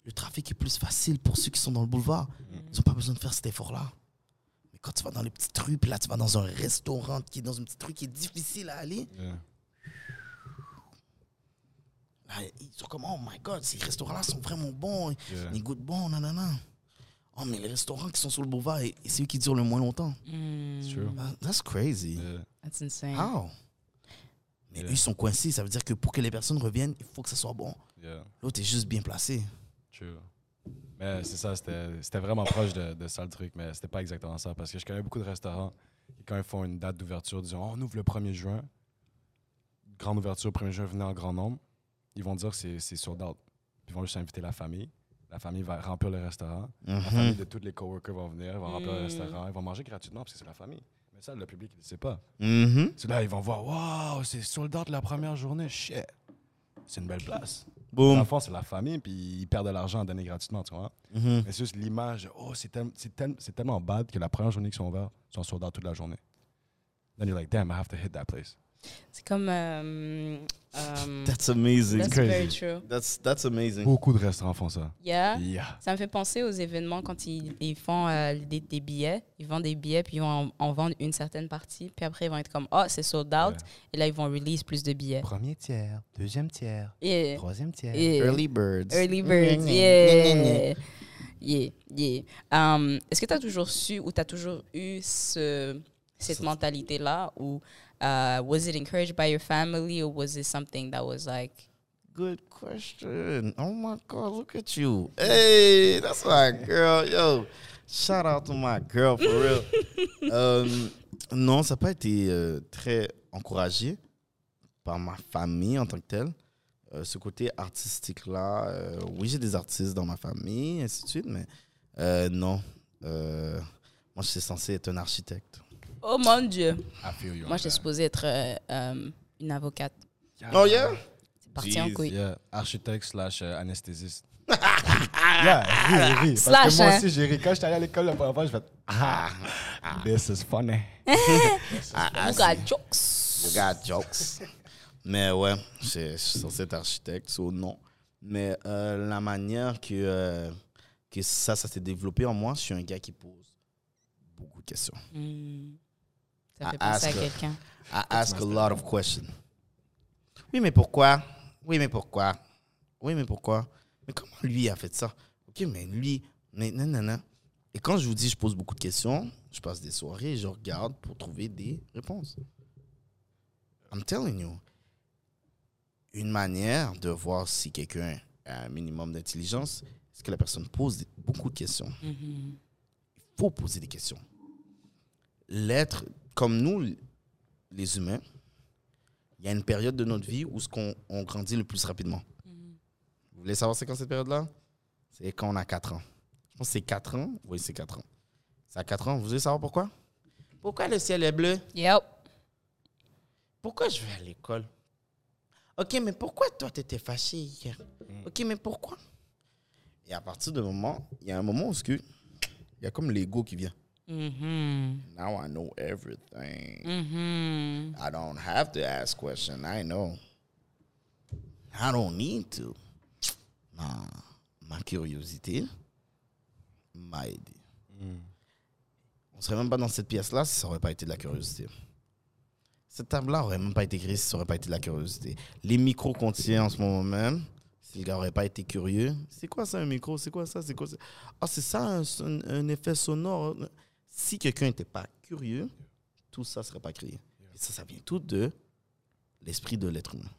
Speaker 3: Le trafic est plus facile pour ceux qui sont dans le boulevard. Ils n'ont pas besoin de faire cet effort-là. Mais quand tu vas dans les petites rues, puis là, tu vas dans un restaurant qui est dans une petite rue qui est difficile à aller,
Speaker 2: Yeah.
Speaker 3: là, ils sont comme, oh my God, ces restaurants-là sont vraiment bons.
Speaker 2: Yeah.
Speaker 3: Ils goûtent bon, nanana. Oh, mais les restaurants qui sont sur le boulevard, et, et c'est eux qui durent le moins longtemps.
Speaker 2: It's true.
Speaker 3: Ah, That's crazy.
Speaker 2: Yeah.
Speaker 1: That's insane.
Speaker 3: How? Mais
Speaker 2: Yeah.
Speaker 3: eux, ils sont coincés. Ça veut dire que pour que les personnes reviennent, il faut que ça soit bon.
Speaker 2: Yeah.
Speaker 3: L'autre est juste bien placé.
Speaker 2: True. Mais c'est ça, c'était c'était vraiment proche de, de ça le truc, mais c'était pas exactement ça. Parce que je connais beaucoup de restaurants et quand ils font une date d'ouverture, disons, Oh, on ouvre le 1er juin, grande ouverture, 1er juin, venez en grand nombre, ils vont dire que c'est- c'est sold out. Puis ils vont juste inviter la famille. La famille va remplir le restaurant. La famille de tous les coworkers vont venir, ils vont remplir le
Speaker 1: Mm.
Speaker 2: restaurant, ils vont manger gratuitement parce que c'est la famille. Mais ça, le public, il ne sait pas.
Speaker 3: Mhm.
Speaker 2: C'est là, ils vont voir, waouh, c'est sold out la première journée, shit. C'est une belle place. Dans
Speaker 3: Boom.
Speaker 2: fond, c'est la famille, puis ils perdent de l'argent à donner gratuitement, tu vois.
Speaker 3: Mhm.
Speaker 2: Mais c'est juste l'image, oh, c'est tel- c'est tel- c'est tellement bad que la première journée qu'ils sont ouverts, ils sont sold out toute la journée. Then you're like, damn, I have to hit that place.
Speaker 1: C'est comme. euh, um,
Speaker 3: That's amazing.
Speaker 1: that's
Speaker 2: crazy.
Speaker 1: very true.
Speaker 3: That's, that's amazing.
Speaker 2: Beaucoup de restaurants font ça.
Speaker 1: Yeah.
Speaker 2: Yeah.
Speaker 1: Ça me fait penser aux événements quand ils, ils font euh, des, des billets. Ils vendent des billets, puis ils vont en, en vendre une certaine partie. Puis après, ils vont être comme, oh, c'est sold out.
Speaker 2: Ouais.
Speaker 1: Et là, ils vont release plus de billets.
Speaker 3: Premier tiers, deuxième tiers,
Speaker 1: Yeah.
Speaker 3: troisième tiers.
Speaker 1: Yeah.
Speaker 3: Early birds.
Speaker 1: Early birds,
Speaker 3: gna,
Speaker 1: yeah. Yeah, yeah. Um, Est-ce que tu as toujours su ou tu as toujours eu ce, cette mentalité-là ou uh, was it encouraged by your family or was it something that was like
Speaker 3: Good question. Oh my God, look at you. Hey, that's my girl. Yo, shout out to my girl for real. Euh, non, ça n'a pas été euh, très encouragé par ma famille en tant que telle. Euh, ce côté artistique-là, euh, oui, j'ai des artistes dans ma famille, ainsi de suite, mais euh, non. Moi, je suis censé être un architecte.
Speaker 1: Oh mon Dieu!
Speaker 2: I feel you. on
Speaker 1: Moi, j'étais supposée être euh, une avocate.
Speaker 3: Oh yeah?
Speaker 1: C'est parti en couille.
Speaker 2: Yeah, architecte slash euh, anesthésiste. yeah, ri, ri. Parce
Speaker 1: Slash,
Speaker 2: que moi
Speaker 1: hein.
Speaker 2: aussi, j'ai ri. Quand j'étais allé à l'école la première fois, j'ai fait Ah, this is funny.
Speaker 3: Ah, ah,
Speaker 1: You
Speaker 3: c'est-
Speaker 1: got jokes.
Speaker 3: You got jokes. Mais ouais, je je suis censé être architecte, so non. Mais euh, la manière que, euh, que ça, ça s'est développé en moi, je suis un gars qui pose beaucoup de questions.
Speaker 1: Hmm. Ça
Speaker 3: I
Speaker 1: fait penser à quelqu'un.
Speaker 3: I ask a lot of questions. Oui, mais pourquoi? Oui, mais pourquoi? Oui, mais pourquoi? Mais comment lui a fait ça? Ok, mais lui, mais. Et quand je vous dis je pose beaucoup de questions, je passe des soirées et je regarde pour trouver des réponses. I'm telling you. Une manière de voir si quelqu'un a un minimum d'intelligence, c'est que la personne pose beaucoup de questions
Speaker 1: Mhm.
Speaker 3: il faut poser des questions. L'être, comme nous, les humains, il y a une période de notre vie où ce qu'on on grandit le plus rapidement. Vous voulez savoir c'est quand cette période-là? C'est quand on a 4 ans. Je pense que c'est 4 ans. Oui, c'est 4 ans. C'est à 4 ans. Vous voulez savoir pourquoi? Pourquoi le ciel est bleu?
Speaker 1: Yep.
Speaker 3: Pourquoi je vais à l'école? OK, mais pourquoi toi, tu étais fâché hier? OK, mais pourquoi? Et à partir de moment, il y a un moment où il y a comme l'ego qui vient.
Speaker 1: Mhm.
Speaker 3: Now I know everything.
Speaker 1: Mhm.
Speaker 3: I don't have to ask questions. I know. I don't need to. Ma, ma curiosité m'a aidé. On serait même pas dans cette pièce-là si ça aurait pas été de la curiosité. Cette table-là aurait même pas été créée si ça aurait pas été de la curiosité. Les micros qu'on tient en ce moment même, si le gars aurait pas été curieux, c'est quoi ça un micro? C'est quoi ça? C'est quoi ça? Ah, c'est ça un, un- un effet sonore. Si quelqu'un n'était pas curieux, tout ça serait pas créé. Et ça, ça vient tout de l'esprit de l'être humain.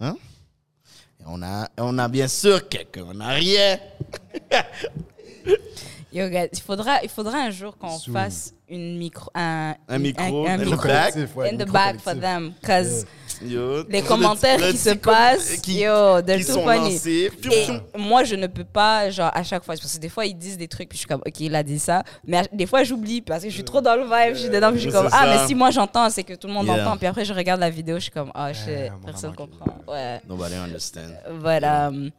Speaker 3: Hein? Et on a, on a bien sûr quelqu'un en arrière.
Speaker 1: Yo, guys, il faudra, il faudra un jour qu'on fasse une micro, un,
Speaker 3: Un micro,
Speaker 1: un, micro.
Speaker 2: Collectif, ouais,
Speaker 1: in the
Speaker 2: micro
Speaker 1: back for them, cause
Speaker 3: Yo,
Speaker 1: les
Speaker 3: le-
Speaker 1: commentaires
Speaker 3: le
Speaker 1: qui se passent,
Speaker 3: qui-
Speaker 1: yo,
Speaker 3: qui sont
Speaker 1: funny.
Speaker 3: lancés.
Speaker 1: Et moi, je ne peux pas, genre, à chaque fois, parce que des fois, ils disent des trucs, puis je suis comme, OK, il a dit ça. Mais des fois, j'oublie, parce que je suis trop dans le vibe, je suis dedans, puis je suis comme, ah, mais si moi j'entends, c'est que tout le monde
Speaker 3: Yeah.
Speaker 1: entend. Puis après, je regarde la vidéo, je suis comme, ah,
Speaker 2: mon
Speaker 1: personne
Speaker 2: maman,
Speaker 1: comprend. Ouais.
Speaker 3: Nobody understand.
Speaker 1: But, um,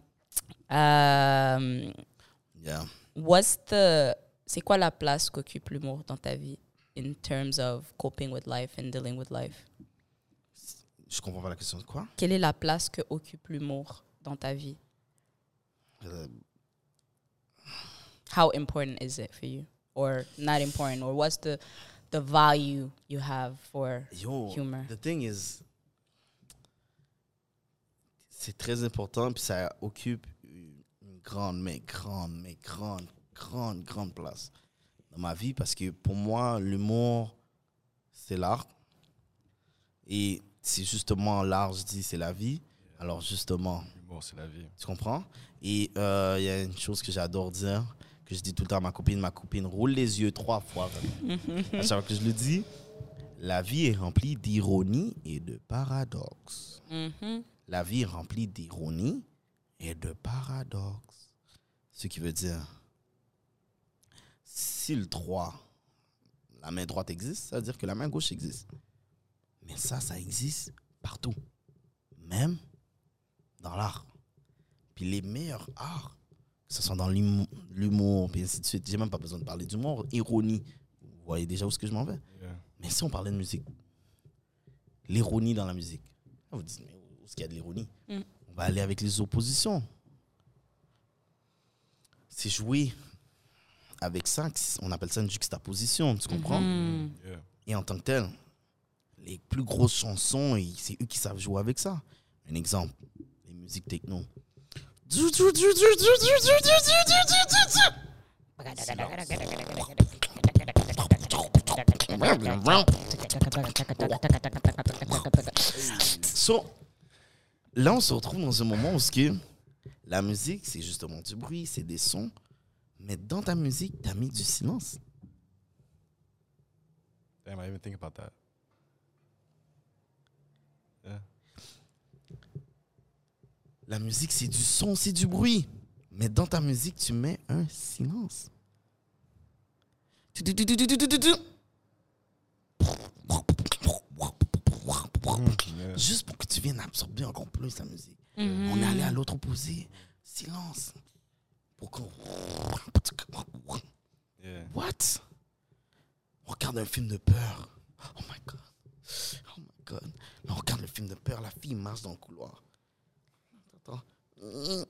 Speaker 3: Yeah.
Speaker 1: what's the, c'est quoi la place qu'occupe l'humour dans ta vie, in terms of coping with life and dealing with life?
Speaker 3: Je comprends pas la question de quoi?
Speaker 1: Quelle est la place que occupe l'humour dans ta vie?
Speaker 3: Euh,
Speaker 1: how important is it for you? Or not important or what's the the value you have for
Speaker 3: Yo,
Speaker 1: Humor?
Speaker 3: the thing is, c'est très important, puis ça occupe une une grande, mais grande, mais grande, grande, grande place dans ma vie parce que pour moi, l'humour, c'est l'art. Et c'est justement l'art, je dis, c'est la vie. Alors justement,
Speaker 2: L'humour, c'est la vie.
Speaker 3: tu comprends? Et euh, il y a une chose que j'adore dire, que je dis tout le temps à ma copine. Ma copine roule les yeux trois fois. à chaque fois que je le dis, la vie est remplie d'ironie et de paradoxes.
Speaker 1: Mhm.
Speaker 3: La vie est remplie d'ironie et de paradoxes. Ce qui veut dire, si le 3, la main droite existe, ça veut dire que la main gauche existe. Mais ça, ça existe partout. Même dans l'art. Puis les meilleurs arts, que ce soit dans l'humo- l'humour, puis ainsi de suite, j'ai même pas besoin de parler d'humour, ironie. Vous voyez déjà où est-ce que je m'en vais.
Speaker 2: Yeah.
Speaker 3: Mais si on parlait de musique, l'ironie dans la musique, vous dites, mais où est-ce qu'il y a de l'ironie?
Speaker 1: Mm.
Speaker 3: On va aller avec les oppositions. C'est jouer avec ça, on appelle ça une juxtaposition, tu comprends?
Speaker 1: Mm.
Speaker 2: Yeah.
Speaker 3: Et en tant que tel, les plus grosses chansons, c'est eux qui savent jouer avec ça. Un exemple, les musiques techno. So, là, on se retrouve dans un moment où que la musique, c'est justement du bruit, c'est des sons. Mais dans ta musique, tu as mis du silence.
Speaker 2: Damn, I didn't think about that. Yeah.
Speaker 3: La musique, c'est du son, c'est du bruit. Mais dans ta musique, tu mets un silence. Juste pour que tu viennes absorber encore plus la musique.
Speaker 1: Mhm.
Speaker 3: On est allé à l'autre opposé. Silence. Pour qu'on...
Speaker 2: Yeah.
Speaker 3: What? On regarde un film de peur. Oh my god. Oh my god. Là, on regarde le film de peur. La fille marche dans le couloir. God.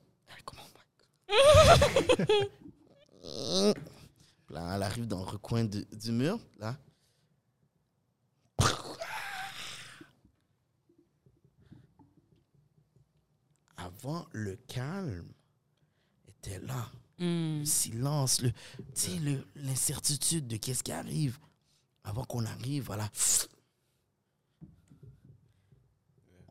Speaker 3: Là, elle arrive dans le recoin du, du mur. Là. Avant, le calme était là
Speaker 1: Mm.
Speaker 3: le silence, le- l'incertitude de qu'est-ce qui arrive avant qu'on arrive, voilà.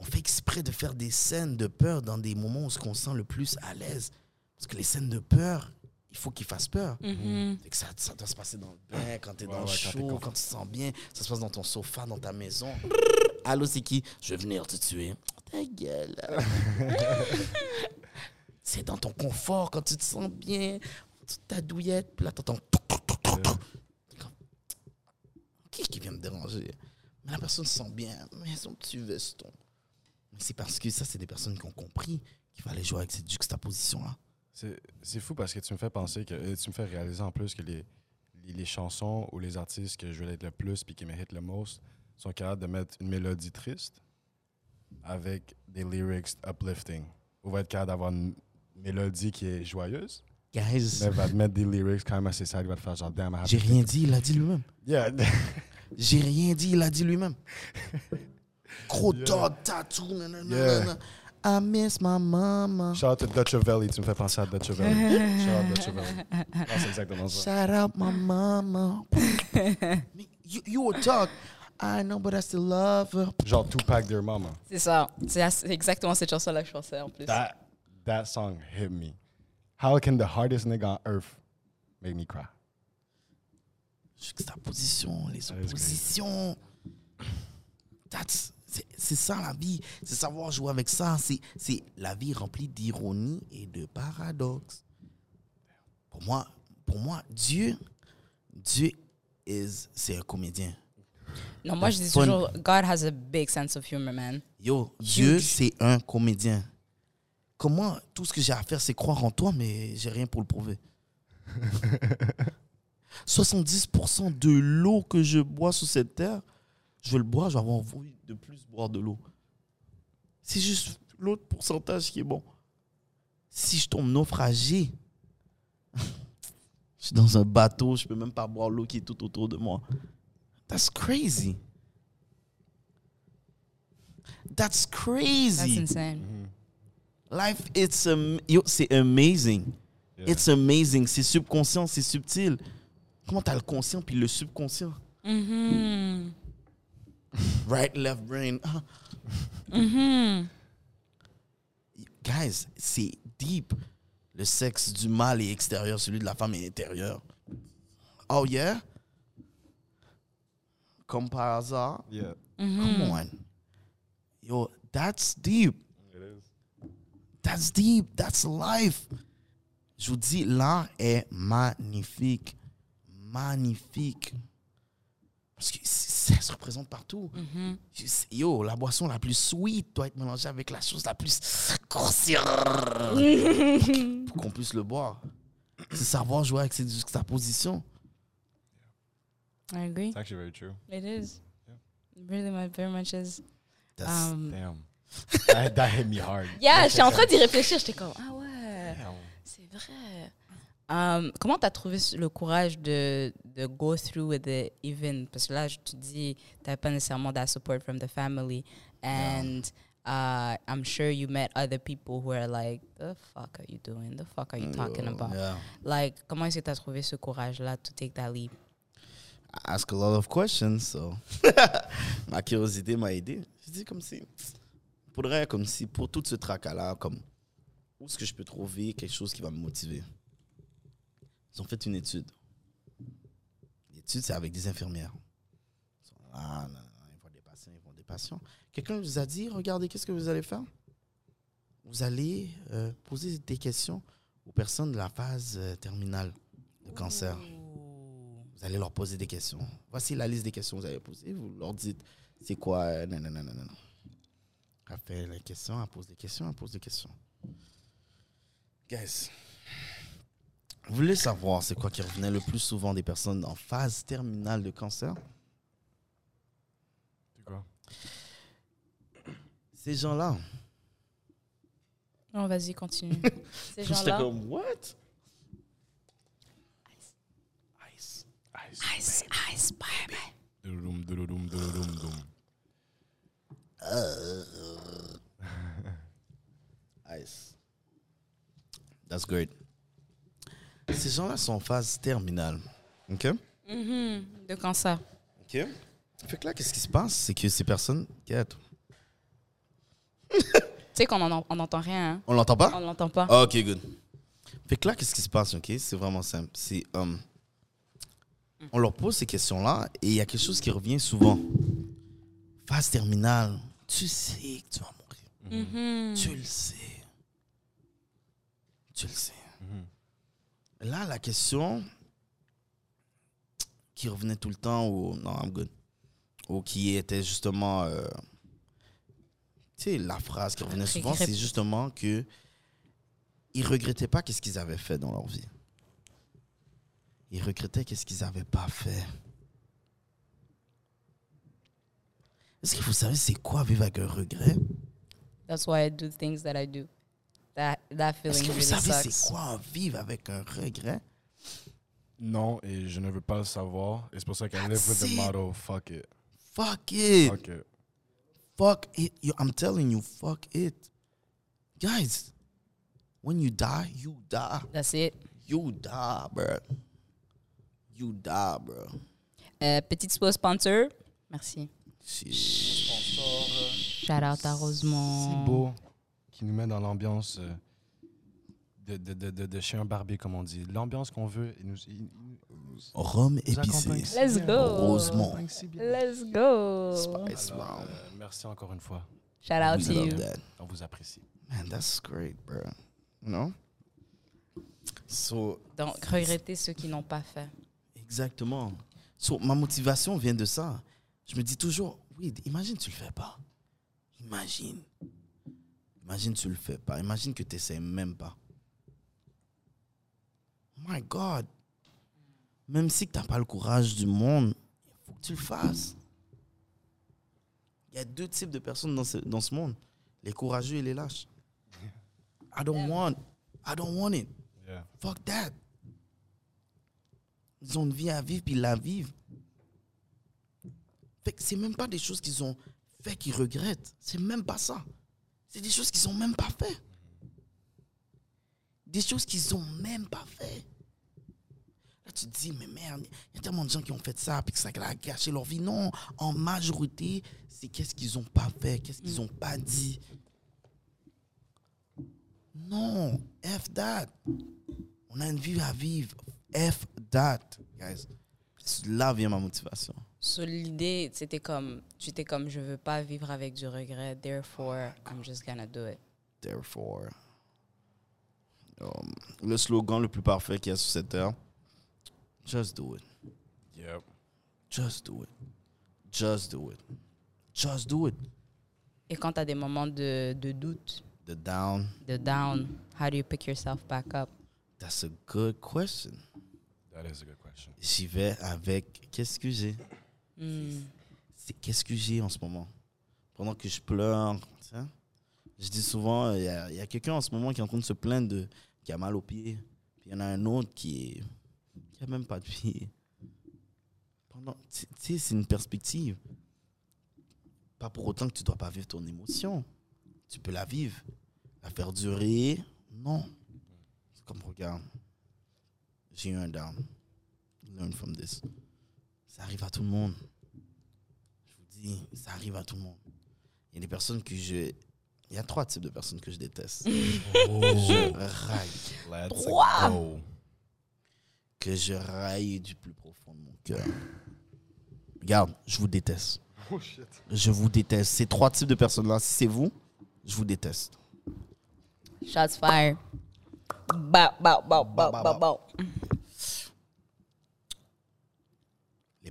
Speaker 3: On fait exprès de faire des scènes de peur dans des moments où on se sent le plus à l'aise. Parce que les scènes de peur, il faut qu'ils fassent peur.
Speaker 1: Mhm.
Speaker 3: Fait que ça, ça doit se passer dans le bain, quand t'es
Speaker 2: Ouais,
Speaker 3: dans le
Speaker 2: ouais,
Speaker 3: chaud, quand tu te sens bien. Ça se passe dans ton sofa, dans ta maison. Allô, c'est qui? Je vais venir te tuer. Ta gueule. c'est dans ton confort, quand tu te sens bien. Tu ta douillette, puis là, t'entends. T'es comme, Qui qui vient me déranger? Mais la personne se sent bien. Mais son petit veston. Mais c'est parce que ça, c'est des personnes qui ont compris qu'il fallait jouer avec cette juxtaposition-là.
Speaker 2: C'est fou parce que tu me fais penser que euh, tu me fais réaliser en plus que les, les, les chansons ou les artistes que je veux être le plus puis qui méritent le most sont capables de mettre une mélodie triste avec des lyrics uplifting. Ou va être capable d'avoir une mélodie qui est joyeuse,
Speaker 3: Guys,
Speaker 2: mais va te mettre des lyrics quand même assez sad, va te faire genre damn.
Speaker 3: J'ai rien dit, il a dit lui-même.
Speaker 2: Yeah.
Speaker 3: J'ai rien dit, il a dit lui-même. Gros
Speaker 2: Yeah.
Speaker 3: dog tattoo, nanana,
Speaker 2: Yeah.
Speaker 3: nanana. I miss my mama.
Speaker 2: Shout out to Dutch Valley, tu me fais penser à Dutch Valley. Shout out Dutch Valley. Ah, c'est exactement ça.
Speaker 3: Shout out my mama. You, you a dog. I know, but I still love her.
Speaker 2: Genre Tupac Dear Mama.
Speaker 1: C'est ça. C'est exactement cette chanson-là que je pensais en plus.
Speaker 2: That that song hit me. How can the hardest nigga on earth make me cry?
Speaker 3: Juxtaposition, les oppositions. That's- C'est ça la vie. C'est savoir jouer avec ça. C'est c'est la vie remplie d'ironie et de paradoxes. Pour moi, pour moi Dieu, Dieu is- c'est un comédien.
Speaker 1: Non, moi je dis toujours, God has a big sense of humor, man.
Speaker 3: Yo, Dieu, c'est un comédien. Comment tout ce que j'ai à faire, c'est croire en toi, mais j'ai rien pour le prouver. 70% de l'eau que je bois sur cette terre, je vais le boire, je vais avoir envie de plus boire de l'eau. C'est juste l'autre pourcentage qui est bon. Si je tombe naufragé, je suis dans un bateau, je peux même pas boire l'eau qui est tout autour de moi. That's crazy. That's
Speaker 1: That's
Speaker 3: crazy.
Speaker 1: insane.
Speaker 3: Life, it's am- yo, c'est amazing.
Speaker 2: Yeah.
Speaker 3: It's amazing. C'est subconscient, c'est subtil. Comment t'as le conscient puis le subconscient?
Speaker 1: Mhm.
Speaker 3: Right, left brain. Ah.
Speaker 1: Mhm.
Speaker 3: Guys, c'est deep. Le sexe du mâle est extérieur, celui de la femme est intérieur. Oh yeah? Comme par hasard?
Speaker 2: Yeah,
Speaker 3: Come on. Yo, that's deep.
Speaker 2: it is.
Speaker 3: That's deep. That's life. Je vous dis, l'art est magnifique. Magnifique. Parce que ça se représente partout. Je sais- Yo, la boisson la plus sweet doit être mélangée avec la chose la plus grossière pour qu'on puisse le boire. C'est savoir jouer avec cette juxtaposition.
Speaker 1: I agree.
Speaker 2: It's actually very true.
Speaker 1: It is. Really, my, very much is.
Speaker 3: That's-
Speaker 1: Um,
Speaker 2: Damn. that, that hit me hard.
Speaker 1: yeah, j'étais en train d'y réfléchir. J'étais comme, ah ouais, c'est vrai. Um, comment t'as trouvé le courage de, de go through with it even? Parce que là, je te dis, t'avais pas nécessairement that support from the family. And uh, I'm sure you met other people who are like, the fuck are you doing? The fuck are you talking about?
Speaker 3: Yeah.
Speaker 1: Like, comment est-ce que t'as trouvé ce courage-là to take that leap?
Speaker 3: I ask a lot of questions, so ma curiosité m'a aidé. Je dis comme si, faudrait comme si pour tout ce tracas-là, comme où est-ce que je peux trouver quelque chose qui va me motiver? Ils ont fait une étude. L'étude, c'est avec des infirmières. Ils sont là, ils voient des patients, ils voient des patients. Quelqu'un vous a dit, regardez, qu'est-ce que vous allez faire? Vous allez euh, poser des questions aux personnes de la phase euh, terminale de cancer. Vous allez leur poser des questions. Voici la liste des questions que vous allez poser. Vous leur dites, c'est quoi euh, Non, non, non, non, non. Elle fait les questions, elle pose des questions, elle pose des questions. Guys, vous voulez savoir c'est quoi qui revenait le plus souvent des personnes en phase terminale de cancer?
Speaker 2: C'est quoi?
Speaker 3: Ces gens-là.
Speaker 1: Non, vas-y, continue. Ces
Speaker 3: J'étais
Speaker 1: gens-là.
Speaker 3: comme, what? Ice.
Speaker 2: Ice.
Speaker 1: Ice, ice, baby.
Speaker 2: Doo-doo-doom, doo-doo-doom, doom.
Speaker 3: Ice. That's great. Ces gens-là sont en phase terminale. OK?
Speaker 1: Mhm, De cancer.
Speaker 3: OK. Fait que là, qu'est-ce qui se passe? C'est que ces personnes. Quête.
Speaker 1: Tu sais qu'on en- on n'entend rien, hein?
Speaker 3: On l'entend pas?
Speaker 1: On l'entend pas.
Speaker 3: Ah, ok, good. Fait que là, qu'est-ce qui se passe, ok? C'est vraiment simple. C'est. euh, on leur pose ces questions-là et il y a quelque chose qui revient souvent. Phase terminale. Tu sais que tu vas mourir.
Speaker 1: Mhm.
Speaker 3: Tu le sais. Tu le sais. Là, la question qui revenait tout le temps, ou non, I'm good, ou qui était justement, euh, tu sais, la phrase qui revenait souvent, c'est justement que ils regrettaient pas qu'est-ce qu'ils avaient fait dans leur vie. Ils regrettaient qu'est-ce qu'ils n'avaient pas fait. Est-ce que vous savez c'est quoi vivre avec un regret?
Speaker 1: That's why I do things that I do. That that feeling
Speaker 3: Est-ce que vous
Speaker 1: really
Speaker 3: savez c'est quoi vivre avec un regret?
Speaker 2: Non, et je ne veux pas le savoir. Et c'est pour ça qu'elle live with the
Speaker 3: it.
Speaker 2: motto fuck it.
Speaker 3: Fuck it.
Speaker 2: Fuck it.
Speaker 3: Fuck it. Yo, I'm telling you, fuck it. Guys, when you die, you die.
Speaker 1: That's it.
Speaker 3: You die, bro. You die, bro.
Speaker 1: Euh, petite pause sponsor. Merci.
Speaker 3: C'est-
Speaker 1: Shout out à Rosemont.
Speaker 2: Si beau, qui nous met dans l'ambiance euh, de, de, de, de, de chez un barbier, comme on dit. L'ambiance qu'on veut. Il nous, il- nous-
Speaker 3: Rhum
Speaker 2: nous accompagne
Speaker 3: épicé.
Speaker 2: si
Speaker 1: Let's go.
Speaker 2: Bien.
Speaker 1: Let's go.
Speaker 3: Spice
Speaker 2: Alors, euh, merci encore une fois.
Speaker 1: Shout out
Speaker 3: We
Speaker 1: to
Speaker 3: love
Speaker 1: you.
Speaker 3: that.
Speaker 2: On vous apprécie.
Speaker 3: Man, that's great, bro. Know? So,
Speaker 1: Donc, regretter ceux qui n'ont pas fait.
Speaker 3: exactement. So, ma motivation vient de ça. Je me dis toujours, oui, imagine tu le fais pas. Imagine. Imagine tu le fais pas. Imagine que tu n'essaies même pas. My God. Même si tu n'as pas le courage du monde, il faut que tu le fasses. Il y a deux types de personnes dans ce, dans ce monde. Les courageux et les lâches. I don't want. I don't want it.
Speaker 2: Yeah.
Speaker 3: Fuck that. Ils ont une vie à vivre, puis ils la vivent. Fait que c'est même pas des choses qu'ils ont fait qu'ils regrettent. C'est même pas ça. C'est des choses qu'ils ont même pas fait. Des choses qu'ils ont même pas fait. Là, tu te dis, mais merde, il y a tellement de gens qui ont fait ça, puis que ça a gâché leur vie. Non, en majorité, c'est qu'est-ce qu'ils ont pas fait, qu'est-ce qu'ils ont pas dit. Non, F that. On a une vie à vivre. F that, guys. Là vient ma motivation.
Speaker 1: So, l'idée, c'était comme, tu étais comme, je veux pas vivre avec du regret, therefore, I'm just gonna do it.
Speaker 3: Therefore. Um, le slogan le plus parfait qu'il y a sur cette terre. Just do it.
Speaker 2: Yep.
Speaker 3: Just do it. Just do it. Just do it.
Speaker 1: Et quand tu as des moments de, de doute,
Speaker 3: The down.
Speaker 1: de down, how do you pick yourself back up?
Speaker 3: That's a good question.
Speaker 2: That is a good question.
Speaker 3: J'y vais avec qu'est-ce que j'ai?
Speaker 1: Hmm.
Speaker 3: C'est qu'est-ce que j'ai en ce moment? Pendant que je pleure, je dis souvent, il y a, quelqu'un en ce moment qui est en train de se plaindre de, qui a mal aux pieds. Puis il y en a un autre qui est, qui a même pas de pied. Pendant, tu sais, c'est une perspective. Pas pour autant que tu dois pas vivre ton émotion. Tu peux la vivre. La faire durer, non. C'est comme, regarde, j'ai eu un down. Learn from this. Ça arrive à tout le monde. Je vous dis, ça arrive à tout le monde. Il y a des personnes que je. Il y a trois types de personnes que je déteste. je raille.
Speaker 2: Let's
Speaker 1: Trois.
Speaker 2: go.
Speaker 3: Que je raille du plus profond de mon cœur. Regarde, je vous déteste.
Speaker 2: Oh shit.
Speaker 3: Je vous déteste. Ces trois types de personnes-là, si c'est vous, je vous déteste.
Speaker 1: Shots fired. Bow, bow, bow, bow,
Speaker 3: Bow, bow,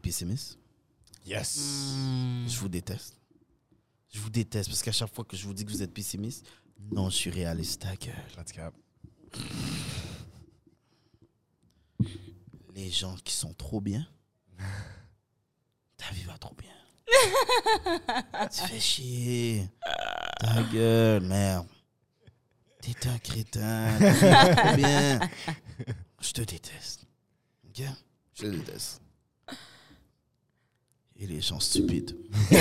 Speaker 3: pessimistes,
Speaker 2: Yes.
Speaker 3: je vous déteste. Je vous déteste parce qu'à chaque fois que je vous dis que vous êtes pessimiste, non, je suis réaliste, ta gueule.
Speaker 2: Let's cap.
Speaker 3: les gens qui sont trop bien, ta vie va trop bien. tu fais chier. Ta gueule, merde. T'es un crétin. Ta vie va trop bien. Je te déteste. Ok? Je te déteste. Et les gens stupides.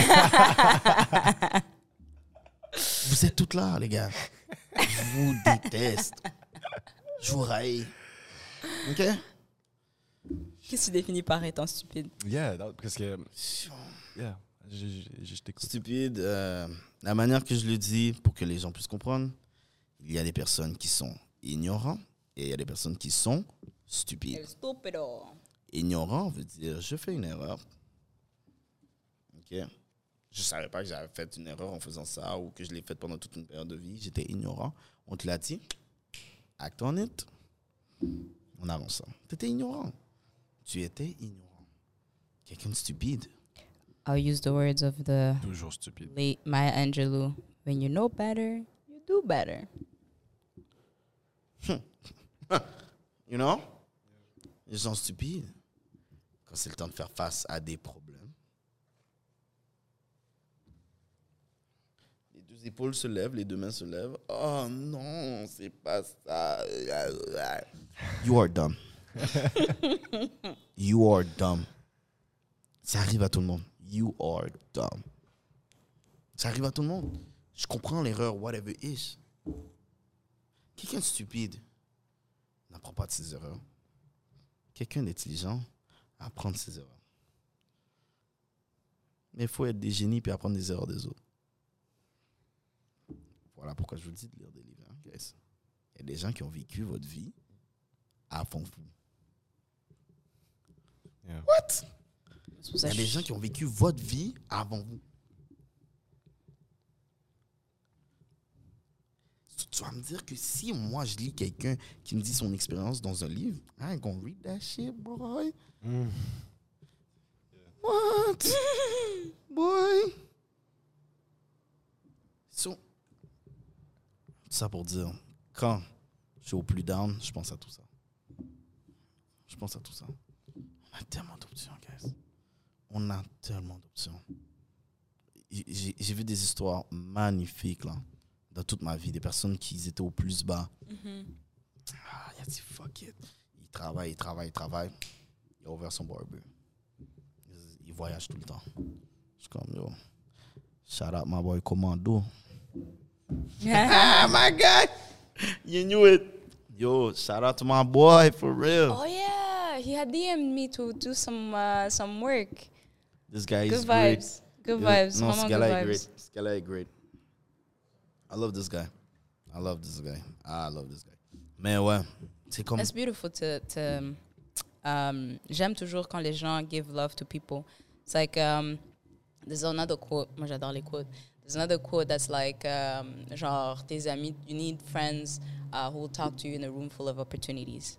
Speaker 3: vous êtes toutes là, les gars. Je vous déteste. Je vous raille. Ok?
Speaker 1: Qu'est-ce que tu définis par étant stupide?
Speaker 2: Yeah, that- parce que. Yeah. Je, je, t'écoute.
Speaker 3: Stupide, euh, la manière que je le dis pour que les gens puissent comprendre, il y a des personnes qui sont ignorants et il y a des personnes qui sont stupides.
Speaker 1: stupido.
Speaker 3: Ignorant veut dire je fais une erreur. Je savais pas que j'avais fait une erreur en faisant ça ou que je l'ai faite pendant toute une période de vie. J'étais ignorant. On te l'a dit. Act on it. On avance ça. Tu étais ignorant. Tu étais ignorant. Quelqu'un de stupide.
Speaker 1: I'll use the words of the
Speaker 2: Toujours stupide.
Speaker 1: late Maya Angelou. When you know better, you do better.
Speaker 3: You know? Les gens stupides. Quand c'est le temps de faire face à des problèmes. Les épaules se lèvent, les deux mains se lèvent. Oh non, c'est pas ça. You are dumb. you are dumb. Ça arrive à tout le monde. You are dumb. Ça arrive à tout le monde. Je comprends l'erreur, whatever it is. Quelqu'un de stupide n'apprend pas de ses erreurs. Quelqu'un d'intelligent apprend de ses erreurs. Mais il faut être des génies puis apprendre des erreurs des autres. Voilà pourquoi je vous dis de lire des livres, hein, guys. Il y a des gens qui ont vécu votre vie à fond fou.
Speaker 2: Yeah.
Speaker 3: What? Il y a des gens qui ont vécu votre vie avant vous. Tu- vas me dire que si moi je lis quelqu'un qui me dit son expérience dans un livre, I ain't gonna read that shit, boy.
Speaker 2: Mm.
Speaker 3: What? Boy. So, tout ça pour dire, quand je suis au plus down, je pense à tout ça. Je pense à tout ça. On a tellement d'options, guys. On a tellement d'options. J'ai vu des histoires magnifiques, là, dans toute ma vie. Des personnes qui étaient au plus bas.
Speaker 1: Mhm.
Speaker 3: Ah, il a dit fuck it. Il travaille, il travaille, il travaille. Il a ouvert son barber. Il- Il voyage tout le temps. Je suis comme, yo, shout out my boy Commando. Ah, my God! You knew it. Yo, shout out to my boy, for real.
Speaker 1: Oh yeah, he had DM'd me to do some uh, some work.
Speaker 3: This guy is
Speaker 1: Good
Speaker 3: great.
Speaker 1: vibes. Good
Speaker 3: Yeah,
Speaker 1: vibes.
Speaker 3: Non,
Speaker 1: Vraiment
Speaker 3: ce
Speaker 1: good vibes.
Speaker 3: great. Ce gars-là great. I love this guy. I love this guy. I love this guy. Mais ouais, c'est comme...
Speaker 1: It's beautiful to to. Um, J'aime toujours quand les gens give love to people. It's like um, there's another quote. Moi j'adore les quotes. There's another quote that's like um, genre tes amis. You need friends uh, who will talk to you in a room full of opportunities.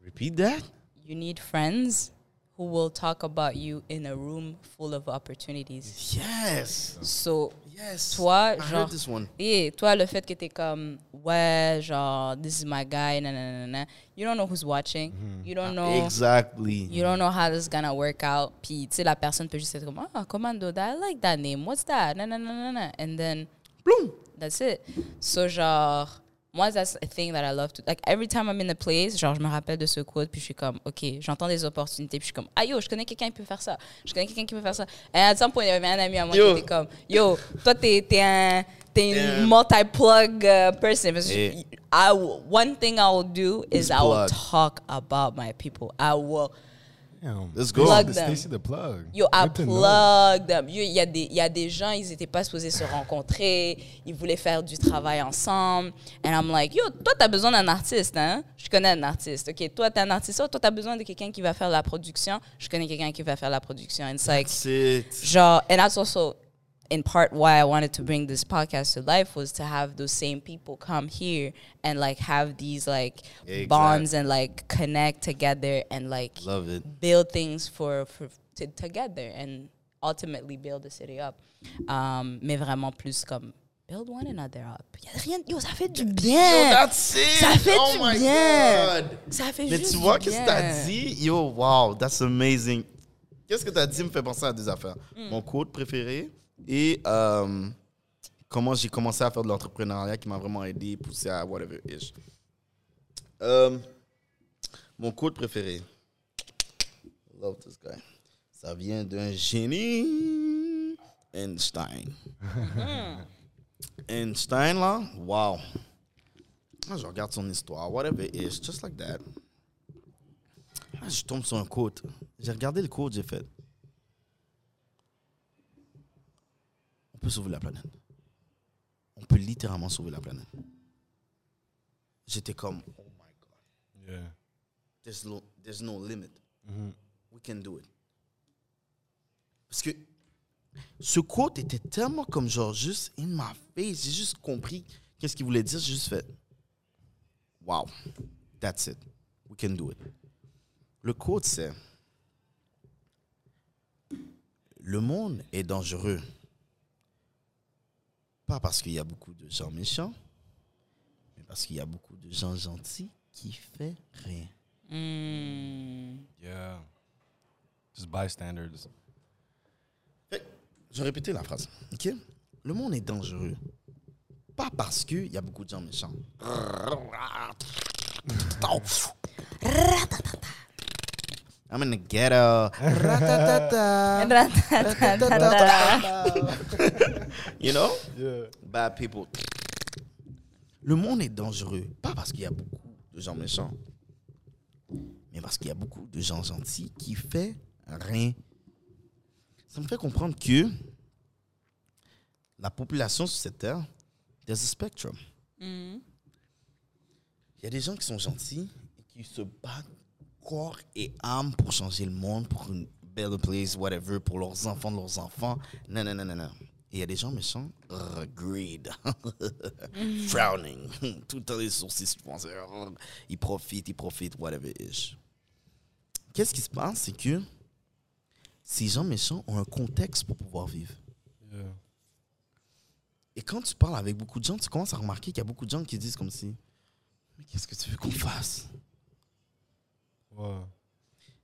Speaker 3: Repeat that?
Speaker 1: You need friends who will talk about you in a room full of opportunities.
Speaker 3: Yes.
Speaker 1: So
Speaker 3: Yes.
Speaker 1: Toi,
Speaker 3: I
Speaker 1: genre-
Speaker 3: heard this one.
Speaker 1: Et toi, le fait que t'es comme, ouais, genre, this is my guy, nanana, you don't know who's watching. You don't know.
Speaker 3: Exactly.
Speaker 1: You don't know how this is gonna work out. Puis, tu sais, la personne peut juste être comme, ah, commando, that, I like that name. What's that? Nanana. And then,
Speaker 3: Bloom.
Speaker 1: that's it. So, genre, moi, that's a thing that I love to. Like, every time I'm in a place, genre, je me rappelle de ce quote, puis je suis comme, OK, j'entends des opportunités, puis je suis comme, ah yo, je connais quelqu'un qui peut faire ça. Je connais quelqu'un qui peut faire ça. Et à some point, il y avait un ami à moi
Speaker 3: Yo.
Speaker 1: qui était comme, yo, toi, t'es t'es un. T'es
Speaker 3: Yeah.
Speaker 1: une multi-plug uh, person. Parce que I one thing I will do is
Speaker 3: Is
Speaker 1: I will
Speaker 3: plug.
Speaker 1: talk about my people. I will
Speaker 2: Damn.
Speaker 3: Let's go.
Speaker 1: Plug them.
Speaker 2: Stacy the plug.
Speaker 1: Yo, I plug them. Yo, Il y, a des- y a des gens, ils n'étaient pas supposés se rencontrer. Ils voulaient faire du travail ensemble. And I'm like, yo, toi, tu as besoin d'un artiste, hein? Je connais un artiste. OK, toi, tu es un artiste. Oh, toi, tu as besoin de quelqu'un qui va faire la production. Je connais quelqu'un qui va faire la production. And it's like,
Speaker 3: That's it.
Speaker 1: genre, and that's also in part why I wanted to bring this podcast to life was to have those same people come here and like have these like
Speaker 3: Exact.
Speaker 1: bonds and like connect together and like
Speaker 3: Love it.
Speaker 1: build things for, for to, together and ultimately build the city up. Um, mais vraiment plus comme build one another up. Y a rien, yo, ça fait du
Speaker 3: Yo,
Speaker 1: bien.
Speaker 3: that's it.
Speaker 1: Ça fait
Speaker 3: oh
Speaker 1: du
Speaker 3: my
Speaker 1: bien.
Speaker 3: God.
Speaker 1: Ça fait
Speaker 3: Mais
Speaker 1: juste
Speaker 3: tu vois, qu'est-ce que t'as dit? Yo, wow, that's amazing. Qu'est-ce que t'as dit me fait penser à deux affaires.
Speaker 1: Hmm.
Speaker 3: Mon quote préféré et euh, comment j'ai commencé à faire de l'entrepreneuriat qui m'a vraiment aidé, poussé à whatever ish. Euh, mon quote préféré. Love this guy. Ça vient d'un génie. Einstein. Einstein, là, wow. Moi, je regarde son histoire, whatever it is, just like that. Là, je tombe sur un quote. J'ai regardé le quote, j'ai fait. On peut sauver la planète. On peut littéralement sauver la planète. J'étais comme, oh my God,
Speaker 2: Yeah.
Speaker 3: there's no, there's no limit.
Speaker 2: Mhm.
Speaker 3: We can do it. Parce que ce quote était tellement comme genre juste in my face. J'ai juste compris qu'est-ce qu'il voulait dire. J'ai juste fait, wow, that's it. We can do it. Le quote c'est, le monde est dangereux. Pas parce qu'il y a beaucoup de gens méchants, mais parce qu'il y a beaucoup de gens gentils qui font rien.
Speaker 1: Mm.
Speaker 2: Yeah. Just bystanders.
Speaker 3: Fait Je vais répéter la phrase. OK? Le monde est dangereux. Pas parce qu'il y a beaucoup de gens méchants. I'm in the ghetto. You know?
Speaker 2: Yeah.
Speaker 3: Bad people. Le monde est dangereux. Pas parce qu'il y a beaucoup de gens méchants, mais parce qu'il y a beaucoup de gens gentils qui font rien ça me fait comprendre que la population sur cette terre, there's a spectrum.
Speaker 1: Mhm.
Speaker 3: Il y a des gens qui sont gentils et qui se battent corps et âme pour changer le monde, pour une better place, whatever, pour leurs enfants, de leurs enfants. Non, non, non, non, non. Et il y a des gens méchants, uh, greed, frowning, tout le temps les sourcils ils profitent, ils profitent, whatever it is. Qu'est-ce qui se passe, c'est que ces gens méchants ont un contexte pour pouvoir vivre.
Speaker 2: Yeah.
Speaker 3: Et quand tu parles avec beaucoup de gens, tu commences à remarquer qu'il y a beaucoup de gens qui disent comme si, mais qu'est-ce que tu veux qu'on fasse?
Speaker 2: Ouais.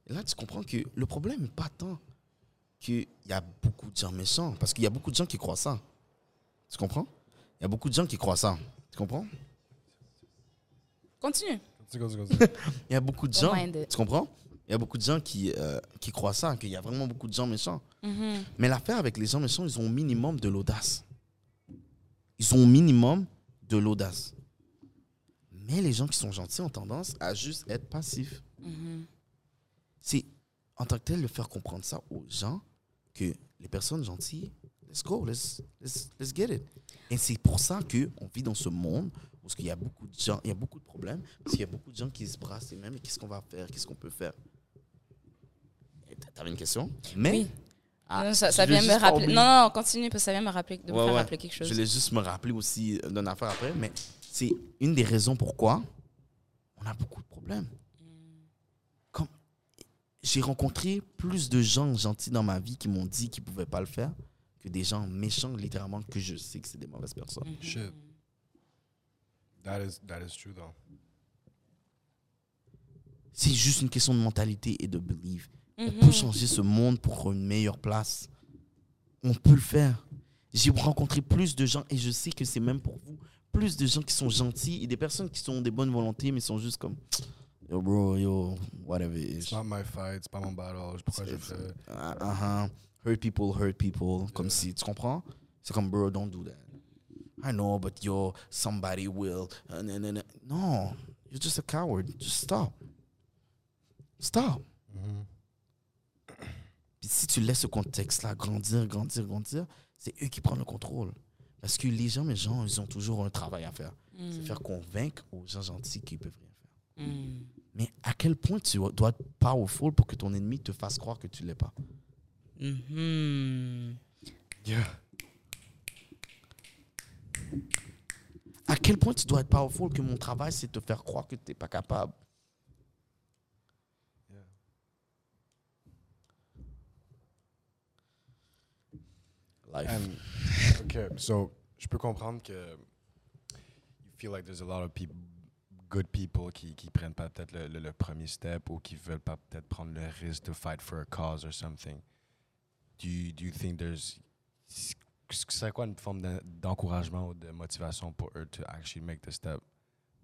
Speaker 3: Et là, tu comprends que le problème n'est pas tant qu'il y a beaucoup de gens méchants, parce qu'il y a beaucoup de gens qui croient ça. Tu comprends? Il y a beaucoup de gens qui croient ça. Tu comprends?
Speaker 1: Continue.
Speaker 2: Continue, continue, continue.
Speaker 3: Il y a beaucoup de gens. Tu comprends? Il y a beaucoup de gens qui, euh, qui croient ça, qu'il y a vraiment beaucoup de gens méchants.
Speaker 1: Mhm.
Speaker 3: Mais l'affaire avec les gens méchants, ils ont au minimum de l'audace. Ils ont au minimum de l'audace. Mais les gens qui sont gentils ont tendance à juste être passifs.
Speaker 1: Mhm.
Speaker 3: C'est en tant que tel de faire comprendre ça aux gens que les personnes gentilles, let's go, let's, let's, let's get it. Et c'est pour ça qu'on vit dans ce monde où il y a beaucoup de gens, il y a beaucoup de problèmes, parce qu'il y a beaucoup de gens qui se brassent et même, qu'est-ce qu'on va faire, qu'est-ce qu'on peut faire? T'avais une question? Mais
Speaker 1: Oui.
Speaker 3: Ah,
Speaker 1: Non, ça, vient me rappeler. Non, non, continue parce que ça vient me rappeler, de me
Speaker 3: Ouais,
Speaker 1: faire
Speaker 3: ouais.
Speaker 1: rappeler quelque chose.
Speaker 3: Je voulais juste me rappeler aussi d'une affaire après, mais c'est une des raisons pourquoi on a beaucoup de problèmes. J'ai rencontré plus de gens gentils dans ma vie qui m'ont dit qu'ils ne pouvaient pas le faire que des gens méchants, littéralement, que je sais que c'est des mauvaises personnes.
Speaker 1: Mhm.
Speaker 2: Shit. That is, that is true, though.
Speaker 3: C'est juste une question de mentalité et de belief. On
Speaker 1: Mhm.
Speaker 3: peut changer ce monde pour une meilleure place. On peut le faire. J'ai rencontré plus de gens et je sais que c'est même pour vous. Plus de gens qui sont gentils et des personnes qui sont des bonnes volontés mais sont juste comme yo bro, yo, whatever it
Speaker 2: It's
Speaker 3: is.
Speaker 2: not my fight, c'est pas mon battle. Pourquoi je fais?
Speaker 3: Uh, uh-huh. Hurt people, hurt people. Comme si, tu comprends? C'est comme, bro, don't do that. I know, but yo, somebody will. Uh, no, you're just a coward. Just stop. Stop.
Speaker 2: Mhm.
Speaker 3: Puis si tu laisses ce contexte-là grandir, grandir, grandir, c'est eux qui prennent le contrôle. Parce que les gens, les gens, ils ont toujours un travail à faire. C'est
Speaker 1: Mhm.
Speaker 3: faire convaincre aux gens gentils qu'ils peuvent rien faire.
Speaker 1: Mhm.
Speaker 3: Mais à quel point tu dois être powerful pour que ton ennemi te fasse croire que tu l'es pas?
Speaker 1: Mhm.
Speaker 2: Yeah.
Speaker 3: À quel point tu dois être powerful que mon travail, c'est te faire croire que tu n'es pas capable?
Speaker 2: Yeah.
Speaker 3: Life.
Speaker 2: And, okay, so, je peux comprendre que you feel like there's a lot of people, good people qui, qui prennent pas peut-être le, le, le premier step ou qui veulent pas peut-être prendre le risque to fight for a cause or something. Do you, do you think there's c'est quoi une forme d'en- d'encouragement ou de motivation pour eux to actually make the step?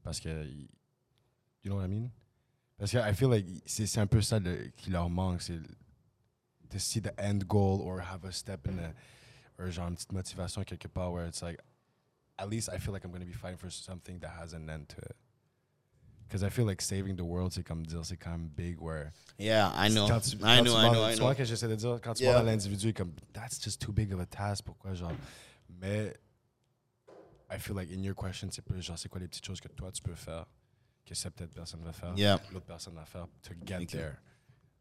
Speaker 2: Parce que, you know what I mean? Parce que I feel like c'est un peu ça le- qui leur manque, c'est to see the end goal or have a step in a or genre une petite motivation quelque part where it's like at least I feel like I'm going to be fighting for something that has an end to it. Because I feel like saving the world, c'est comme dire, c'est quand même big where
Speaker 3: Yeah, I know.
Speaker 2: quand tu,
Speaker 3: I
Speaker 2: quand
Speaker 3: know, I know, I know.
Speaker 2: vois ce que j'essaie de dire? Quand tu
Speaker 3: Yeah.
Speaker 2: vas dans l'individu, comme, that's just too big of a task. Pourquoi, genre, mais I feel like in your question, c'est plus genre, c'est quoi les petites choses que toi, tu peux faire que cette peut-être personne va faire,
Speaker 3: Yeah.
Speaker 2: l'autre personne va faire to get
Speaker 3: Okay.
Speaker 2: there.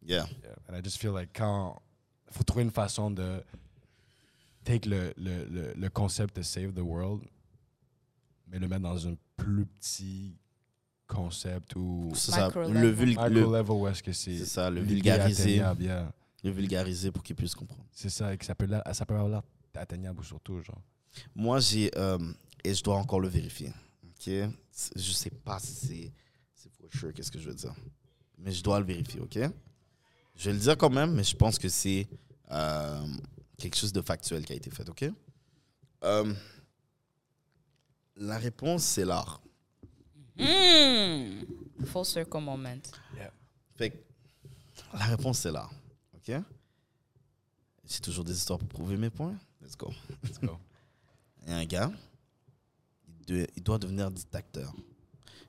Speaker 3: Yeah.
Speaker 2: Yeah. And I just feel like quand faut trouver une façon de take le, le, le, le concept de save the world, mais le mettre dans un plus petit concept ou
Speaker 3: ça. Le,
Speaker 1: level.
Speaker 3: vul-
Speaker 2: micro
Speaker 3: le,
Speaker 2: que c'est
Speaker 3: ça, le vulgariser.
Speaker 2: yeah.
Speaker 3: Le vulgariser pour qu'ils puissent comprendre.
Speaker 2: C'est ça, et que ça peut, ça peut avoir l'air atteignable surtout, genre.
Speaker 3: Moi, j'ai. euh, et je dois encore le vérifier. OK? Je sais pas si c'est. C'est for sure, qu'est-ce que je veux dire. Mais je dois le vérifier, OK? Je vais le dire quand même, mais je pense que c'est euh, quelque chose de factuel qui a été fait, OK? Euh, la réponse, c'est l'art.
Speaker 1: Mm. Full circle moment.
Speaker 3: Fait que la réponse, c'est l'art. OK? J'ai toujours des histoires pour prouver mes points. Let's go.
Speaker 2: Let's go.
Speaker 3: Il y a un gars, il, de- il doit devenir dictateur.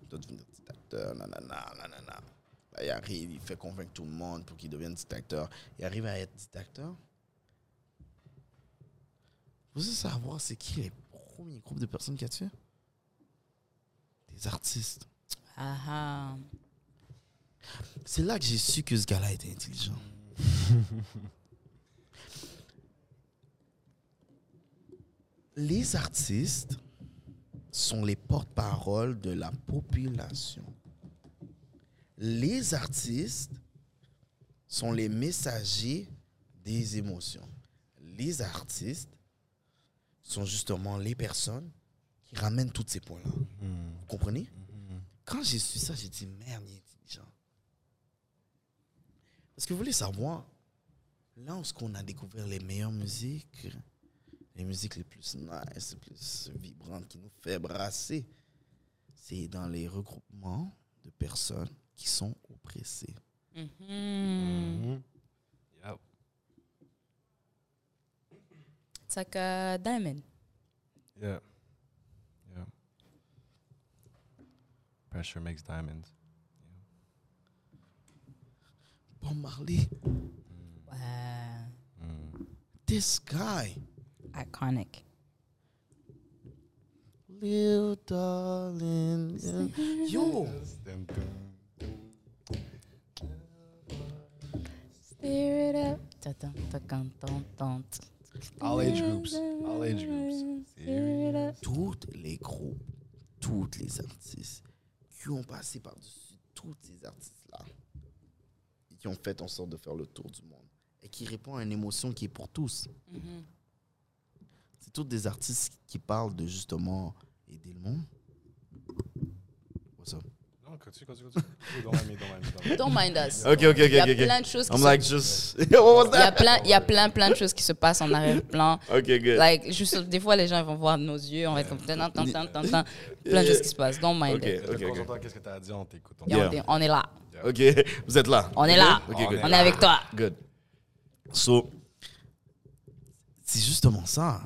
Speaker 3: Il doit devenir dictateur, nanana, nanana. Là, il arrive, il fait convaincre tout le monde pour qu'il devienne dictateur. Il arrive à être dictateur. Vous voulez savoir c'est qui les premiers groupes de personnes qui a tué Artistes.
Speaker 1: Ah ah.
Speaker 3: C'est là que j'ai su que ce gars-là était intelligent. les artistes sont les porte-parole de la population. Les artistes sont les messagers des émotions. Les artistes sont justement les personnes qui ramènent tous ces points-là. Vous comprenez? Quand j'ai su ça, j'ai dit merde, il est intelligent. Parce que vous voulez savoir, là où on a découvert les meilleures musiques, les musiques les plus nice, les plus vibrantes, qui nous fait brasser, c'est dans les regroupements de personnes qui sont oppressées.
Speaker 2: Yep.
Speaker 1: It's like a diamond.
Speaker 2: Yeah. Pressure makes diamonds.
Speaker 3: Bob Marley,
Speaker 1: Wow.
Speaker 2: Mm.
Speaker 3: this guy,
Speaker 1: Iconic.
Speaker 3: little darling, yeah. yo,
Speaker 2: Dun, dun.
Speaker 1: Stir it up. Ta- ta- ta- can- ton- ton- t-
Speaker 2: All age groups. All age groups.
Speaker 1: Stir it up.
Speaker 3: tous les groupes, tous les artistes qui ont passé par-dessus tous ces artistes-là, et qui ont fait en sorte de faire le tour du monde, et qui répondent à une émotion qui est pour tous.
Speaker 1: Mhm.
Speaker 3: C'est tous des artistes qui parlent de justement aider le monde.
Speaker 2: Continue, continue, continue. Don't mind me, don't mind me, don't mind
Speaker 1: us.
Speaker 3: Ok, ok,
Speaker 1: Il y a
Speaker 3: ok, ok.
Speaker 1: plein de choses qui
Speaker 3: I'm
Speaker 1: se-
Speaker 3: like just. What was
Speaker 1: Il y a
Speaker 3: that?
Speaker 1: plein, il y a plein, plein de choses qui se passent en arrière-plan.
Speaker 3: Ok, good.
Speaker 1: Like, juste, des fois, les gens vont voir nos yeux, on va être comme tan, tan, tan, tan, tan. plein de choses qui se passent. Don't mind
Speaker 3: Ok.
Speaker 1: it.
Speaker 2: Concentre-toi, Concentre-toi, qu'est-ce que t'as à dire, on t'écoute. on
Speaker 1: on
Speaker 3: Yeah.
Speaker 1: est- on est là.
Speaker 3: Ok, vous êtes là.
Speaker 1: On est
Speaker 3: Ok?
Speaker 1: là.
Speaker 3: Ok,
Speaker 2: On
Speaker 3: good.
Speaker 2: est
Speaker 1: On est avec toi.
Speaker 3: Good. So, c'est justement ça.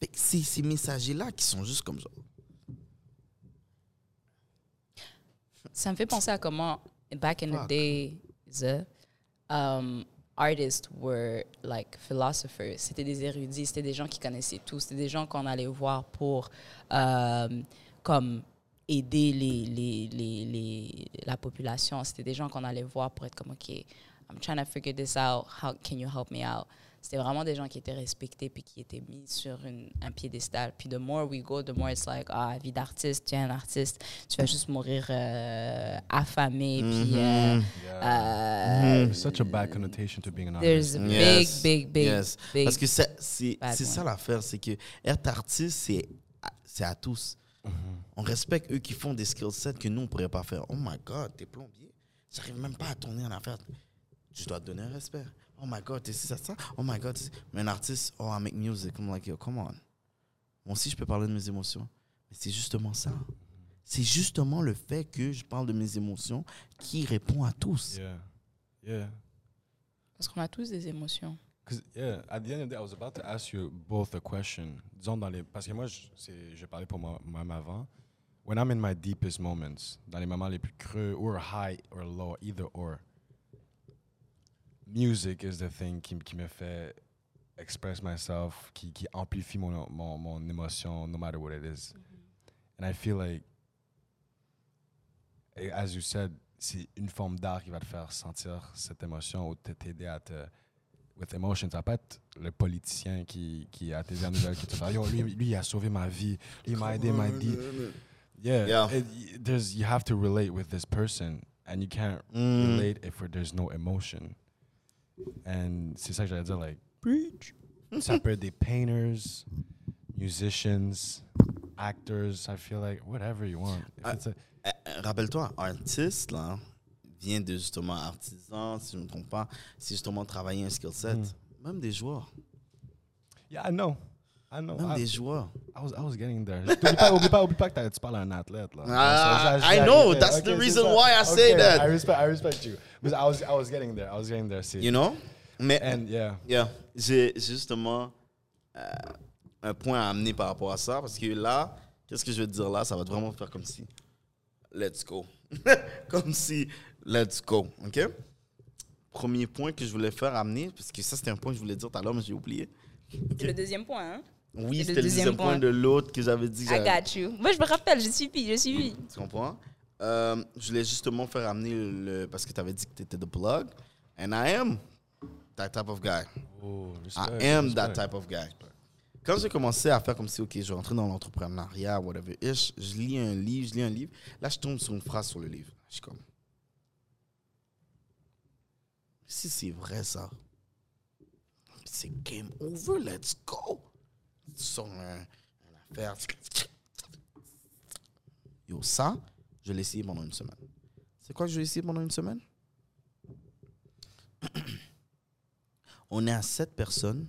Speaker 3: Fait que C'est ces messagers-là qui sont juste comme ça.
Speaker 1: Ça me fait penser à comment, back in the
Speaker 3: Fuck.
Speaker 1: days, uh, um, artists were like philosophers. C'était des érudits, c'était des gens qui connaissaient tout, c'était des gens qu'on allait voir pour um, comme aider les, les, les, les, la population. C'était des gens qu'on allait voir pour être comme, OK, I'm trying to figure this out. How can you help me out? C'était vraiment des gens qui étaient respectés puis qui étaient mis sur une, un piédestal. Puis the more we go, the more it's like, ah, vie d'artiste, tu es un artiste, tu vas juste mourir euh, affamé. Puis euh,
Speaker 3: Mhm.
Speaker 1: euh,
Speaker 2: There's such a bad connotation to being an
Speaker 1: there's
Speaker 2: artist.
Speaker 1: a
Speaker 3: Yes.
Speaker 1: big, big, big,
Speaker 3: Yes.
Speaker 1: big.
Speaker 3: Parce que c'est c'est-
Speaker 1: bad
Speaker 3: c'est ça l'affaire, c'est que être artiste, c'est à- c'est à tous. On respecte eux qui font des skill sets que nous, on ne pourrait pas faire. Oh my God, t'es plombier. J'arrive même pas à tourner en affaire. Je dois te donner un respect. Oh my God, t'es ci, ça, ça. Oh my God. Mais un artiste, oh, I make music. I'm like, yo, come on. Moi aussi, je peux parler de mes émotions. Mais c'est justement ça. C'est justement le fait que je parle de mes émotions qui répond à tous.
Speaker 2: Yeah. Yeah.
Speaker 1: Parce qu'on a tous des émotions.
Speaker 2: Because, yeah, at the end of the day, I was about to ask you both a question. Disons dans les, parce que moi, je parlais pour moi- moi-même avant. When I'm in my deepest moments, dans les moments les plus creux, or high or low, either or, music is the thing qui, qui me fait express myself, qui, qui amplifie mon, mon, mon émotion, no matter what it is. And I feel like, as you said, c'est une forme d'art qui va te faire sentir cette émotion ou te- t'aider à te with emotions. Ça va pas être le politicien qui, qui a tes nouvelles qui te fait Yo, lui, lui, il a sauvé ma vie. Lui, il m'a aidé, m'a dit. Yeah.
Speaker 3: Yeah.
Speaker 2: it- there's, you have to relate with this person, and you can't
Speaker 3: Mm.
Speaker 2: relate if there's no emotion. And c'est ça que j'allais dire, like, preach. ça peut être des painters, musicians, actors. I feel like whatever you want.
Speaker 3: Euh, euh, Rappelle-toi, artiste, là, vient de justement artisan, si je ne me trompe pas, c'est justement travailler un skill set.
Speaker 2: Mm.
Speaker 3: Même des joueurs.
Speaker 2: yeah, I know. I know.
Speaker 3: Même
Speaker 2: I,
Speaker 3: des joueurs.
Speaker 2: I was, I was getting there. Oublie pas, oublie pas, oublie pas que tu parles à un athlète. Là.
Speaker 3: Ah,
Speaker 2: Ça, ça,
Speaker 3: I
Speaker 2: je-
Speaker 3: know, that's the
Speaker 2: c'est
Speaker 3: reason
Speaker 2: ça.
Speaker 3: why I say
Speaker 2: Okay,
Speaker 3: that.
Speaker 2: I respect, I respect you. But I was, I was getting there. I was getting there. See.
Speaker 3: You know? Mais
Speaker 2: And yeah.
Speaker 3: yeah, j'ai justement euh, un point à amener par rapport à ça, parce que là, qu'est-ce que je vais te dire là? Ça va vraiment faire comme si, let's go. comme si, let's go. OK? Premier point que je voulais faire amener, parce que ça, c'était un point que je voulais dire tout à l'heure, mais j'ai oublié.
Speaker 1: C'est le deuxième point, hein?
Speaker 3: Oui, c'était
Speaker 1: le
Speaker 3: le
Speaker 1: deuxième
Speaker 3: point
Speaker 1: point.
Speaker 3: de l'autre que j'avais dit. que
Speaker 1: I got you. Moi, je me rappelle, je suis je suis
Speaker 3: Tu comprends? Euh, je voulais justement faire amener le. Parce que tu avais dit que tu étais the plug. And I am that type of guy.
Speaker 2: Oh,
Speaker 3: I am
Speaker 2: respect.
Speaker 3: that type of guy. Quand j'ai commencé à faire comme si, OK, je vais rentrer dans l'entrepreneuriat, whatever, ish, je lis un livre, je lis un livre. Là, je tombe sur une phrase sur le livre. Je suis comme. Si c'est vrai, ça, c'est game over, let's go. Sors un, une affaire. Yo, ça, je l'ai essayé pendant une semaine. C'est quoi que je vais essayer pendant une semaine? On est à sept personnes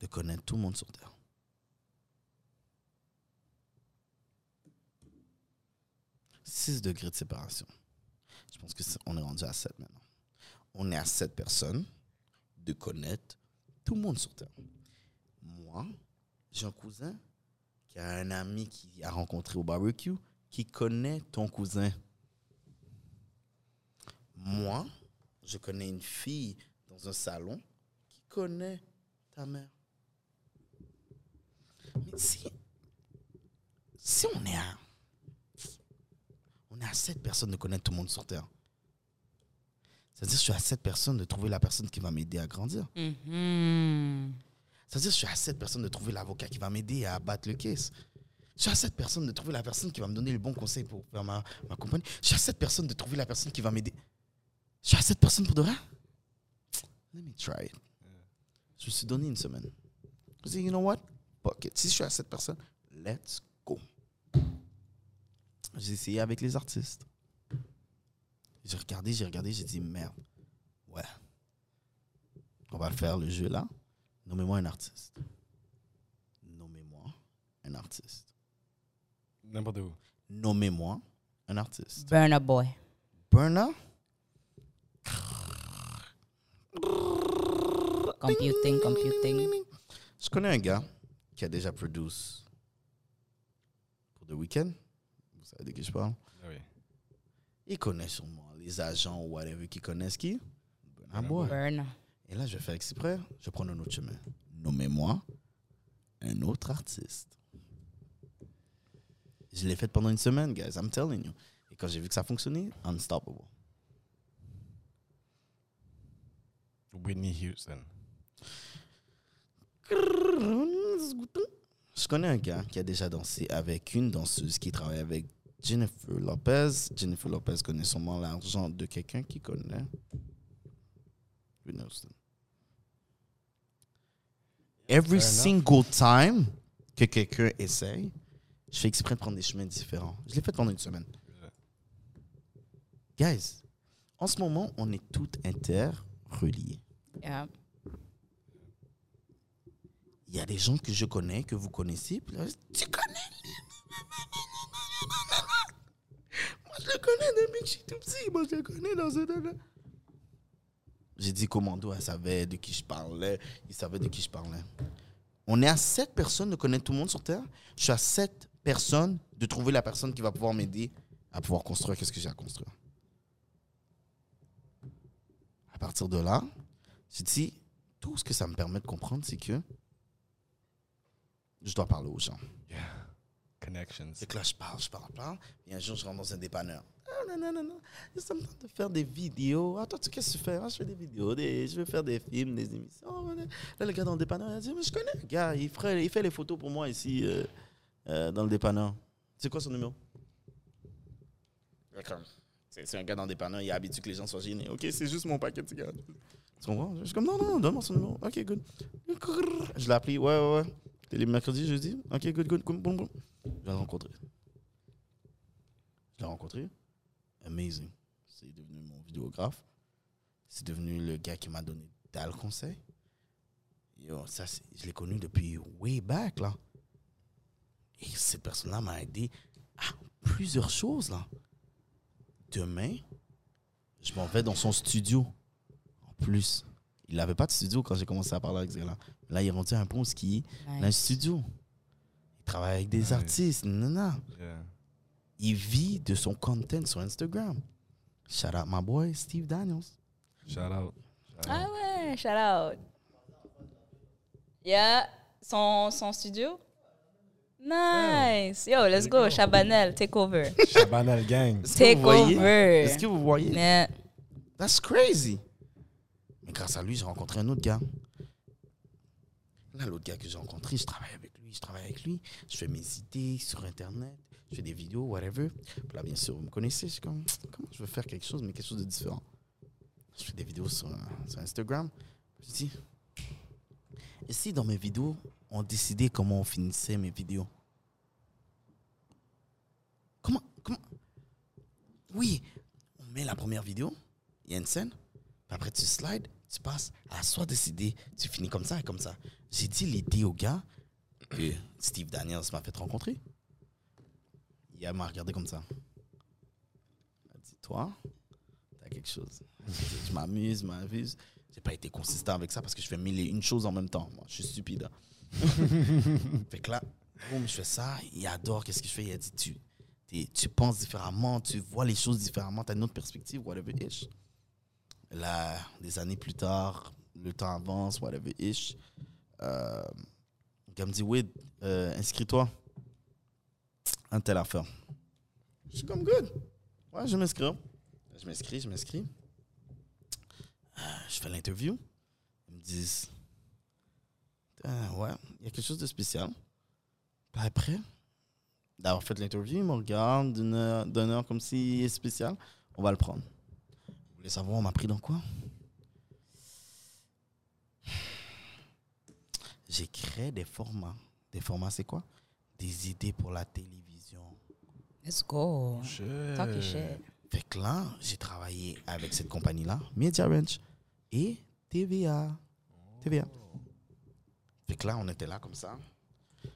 Speaker 3: de connaître tout le monde sur Terre. Six degrés de séparation. Je pense que on est rendu à 7 maintenant. On est à 7 personnes de connaître tout le monde sur Terre. Moi, j'ai un cousin qui a un ami qui a rencontré au barbecue qui connaît ton cousin. Moi, je connais une fille dans un salon qui connaît ta mère. Mais si, si on est à on est à sept personnes de connaître tout le monde sur Terre. C'est-à-dire que je suis à sept personnes de trouver la personne qui va m'aider à grandir. C'est-à-dire je suis à sept personnes de trouver l'avocat qui va m'aider à battre le case. Je suis à sept personnes de trouver la personne qui va me donner le bon conseil pour faire ma, compagnie. Je suis à sept personnes de trouver la personne qui va m'aider. Je suis à sept personnes pour de vrai? Let me try it. Je me suis donné une semaine. Je me suis dit, you know what? Fuck it. Si je suis à sept personnes, let's go. J'ai essayé avec les artistes. J'ai regardé, j'ai regardé, j'ai dit, merde. Ouais. On va faire, le jeu là. Nommez-moi un artiste. Nommez-moi un artiste.
Speaker 2: N'importe où.
Speaker 3: Nommez-moi un artiste.
Speaker 1: Burna Boy.
Speaker 3: Burna?
Speaker 1: Computing, computing.
Speaker 3: Je connais un gars qui a déjà produit pour The Weeknd. Vous savez de qui je parle?
Speaker 2: Ah oui.
Speaker 3: Il connaît sûrement les agents ou whatever qui connaissent qui? Burna
Speaker 2: Burna
Speaker 3: Boy.
Speaker 1: Burna.
Speaker 3: Et là, je faire exprès. Je prends un autre chemin. Nommez-moi un autre artiste. Je l'ai fait pendant une semaine, guys. I'm telling you. Et quand j'ai vu que ça fonctionnait, unstoppable.
Speaker 2: Whitney Houston.
Speaker 3: Je connais un gars qui a déjà dansé avec une danseuse qui travaille avec Jennifer Lopez. Jennifer Lopez connaît sûrement l'argent de quelqu'un qui connaît Whitney Houston. Every
Speaker 2: Fair enough.
Speaker 3: single time que quelqu'un essaye, je fais exprès de prendre des chemins différents. Je l'ai fait pendant une semaine. Guys, en ce moment, on est tous interreliés.
Speaker 1: Yeah.
Speaker 3: Il y a des gens que je connais, que vous connaissez. Puis là, tu connais Moi, je le connais depuis que je suis tout petit. Moi, je le connais dans ce... J'ai dit commando, elle savait de qui je parlais. Il savait de qui je parlais. On est à sept personnes de connaître tout le monde sur Terre. Je suis à sept personnes de trouver la personne qui va pouvoir m'aider à pouvoir construire ce que j'ai à construire. À partir de là, j'ai dit, tout ce que ça me permet de comprendre, c'est que je dois parler aux gens.
Speaker 2: Yeah. Connections.
Speaker 3: C'est que là, je parle, je parle, je parle. Et un jour, je rentre dans un dépanneur. Ah, non, non, non, non. Ça me tente de faire des vidéos. Ah, toi, tu qu'est-ce que tu fais? Ah, je fais des vidéos, des, je veux faire des films, des émissions. Là, le gars dans le dépanneur, il a dit, mais je connais le gars. Il, ferait, il fait les photos pour moi ici, euh, euh, dans le dépanneur. C'est quoi son numéro? D'accord. C'est un gars dans le dépanneur, il est habitué que les gens soient gênés. Ok, c'est juste mon paquet de cigarettes. Tu comprends? Je suis comme, non, non, non, donne-moi son numéro. Ok, good. Je l'ai appelé, ouais, ouais, ouais. C'était les mercredis, jeudi? Ok, good, good, good, boum, boum. Je l'ai rencontré. Je l'ai rencontré. Amazing. C'est devenu mon vidéographe. C'est devenu le gars qui m'a donné dalle conseil. Yo, ça, je l'ai connu depuis way back, là. Et cette personne-là m'a aidé à plusieurs choses, là. Demain, je m'en vais dans son studio. En plus, il n'avait pas de studio quand j'ai commencé à parler avec ce gars-là. Là, il est rendu à un point où il il a un
Speaker 1: Nice.
Speaker 3: studio. Il travaille avec des
Speaker 2: Nice.
Speaker 3: artistes. Non, non.
Speaker 2: Yeah.
Speaker 3: Il vit de son content sur Instagram. Shout out my boy, Steve Daniels.
Speaker 2: Shout out. Shout
Speaker 1: Ah ouais, shout out. Yeah. son, son studio? Nice. Yo, let's go. Chabanel, take over.
Speaker 2: Chabanel Gang.
Speaker 1: Take over.
Speaker 3: Est-ce que vous voyez?
Speaker 1: Yeah.
Speaker 3: That's crazy. Mais grâce à lui, j'ai rencontré un autre gars. Là, l'autre gars que j'ai rencontré, je travaille avec lui, je travaille avec lui. Je fais mes idées sur Internet, je fais des vidéos, whatever. Bien sûr, vous me connaissez, je comment je veux faire quelque chose, mais quelque chose de différent? Je fais des vidéos sur, Instagram. Je dis, et si dans mes vidéos, on décidait comment on finissait mes vidéos? Comment, comment? Oui, on met la première vidéo, il y a une scène, après tu slides, tu passes à soit décider, tu finis comme ça et comme ça. J'ai dit l'idée au gars que Steve Daniels m'a fait rencontrer. Il m'a regardé comme ça. M'a dit, toi, t'as quelque chose. Je m'amuse, je m'amuse. J'ai pas été consistant avec ça parce que je fais mille et une choses en même temps. Moi, je suis stupide. fait que là, boum, je fais ça. Il adore qu'est-ce que je fais? Il a dit, tu, tu penses différemment, tu vois les choses différemment, tu as une autre perspective, whatever ish. Là, des années plus tard, le temps avance, whatever ish. Euh, le gars me dit, oui, euh, inscris-toi. Un tel affaire. Je suis comme good. Ouais, je m'inscris. Je m'inscris, je m'inscris. Euh, je fais l'interview. Ils me disent, Ah, ouais, il y a quelque chose de spécial. Après, d'avoir fait l'interview, il me regarde d'une heure, heure comme si spécial. On va le prendre. Vous voulez savoir, on m'a pris dans quoi? J'ai créé des formats. Des formats, c'est quoi? Des idées pour la télévision.
Speaker 1: Let's go.
Speaker 2: Shit.
Speaker 1: Talk your shit.
Speaker 3: Fait que là, j'ai travaillé avec cette compagnie-là, Media Ranch et TVA. TVA. Fait que là, on était là comme ça. On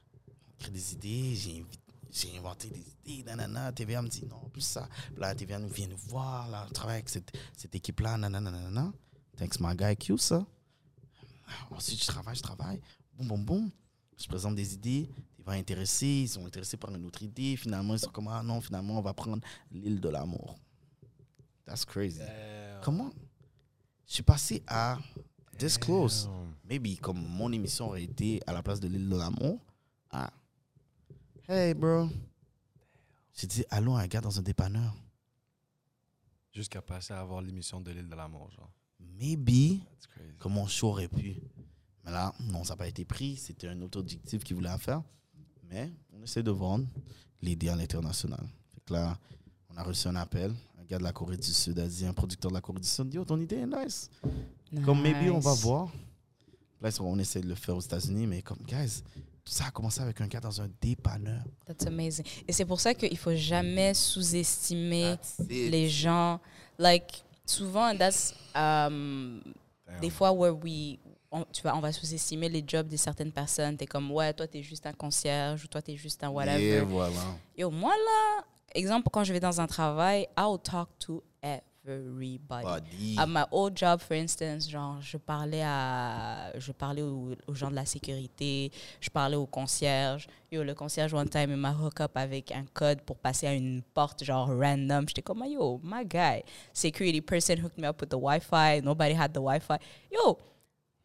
Speaker 3: crée des idées, j'ai inventé des idées, nanana. TVA me dit non, plus ça. Là, TVA nous vient nous voir, là, on travaille avec cette, cette équipe-là, nanana, nanana. Thanks my guy Q, ça. Ensuite, je travaille, je travaille. Boum, boum, boum. Je présente des idées. Ils vont intéresser. Ils sont intéressés par une autre idée. Finalement, ils sont comme, ah non, finalement, on va prendre l'île de l'amour. That's crazy. Comment? Je suis passé à this close. Maybe comme mon émission aurait été à la place de l'île de l'amour. Ah. Hey, bro. J'ai dit, allons à un gars dans un dépanneur.
Speaker 2: Jusqu'à passer à avoir l'émission de l'île de l'amour, genre.
Speaker 3: Maybe comme mon show aurait pu. Mais là, non, ça n'a pas été pris. C'était un autre objectif qu'il voulait faire. Mais on essaie de vendre l'idée à l'international. Là, on a reçu un appel. Un gars de la Corée du Sud a dit, un producteur de la Corée du Sud, dit, oh, ton idée est nice. Comme maybe on va
Speaker 1: Nice.
Speaker 3: voir. Là, on essaie de le faire aux États-Unis, mais comme, guys, tout ça a commencé avec un gars dans un dépanneur.
Speaker 1: That's amazing. Et c'est pour ça qu'il faut jamais sous-estimer les gens. Like, souvent, that's, um, des fois where we, on, tu vois, on va sous-estimer les jobs de certaines personnes. T'es comme, ouais, toi, t'es juste un concierge ou toi, t'es juste un whatever.
Speaker 3: Et voilà.
Speaker 1: Yo, moi, là, exemple, quand je vais dans un travail, I'll talk to everybody.
Speaker 3: Body.
Speaker 1: À my old job, for instance, genre, je parlais à, je parlais aux, aux gens de la sécurité, je parlais au concierge. Yo, le concierge, one time, il m'a hook up avec un code pour passer à une porte, genre, random. J'étais comme, yo, my guy. Security person hooked me up with the Wi-Fi. Nobody had the Wi-Fi. Yo,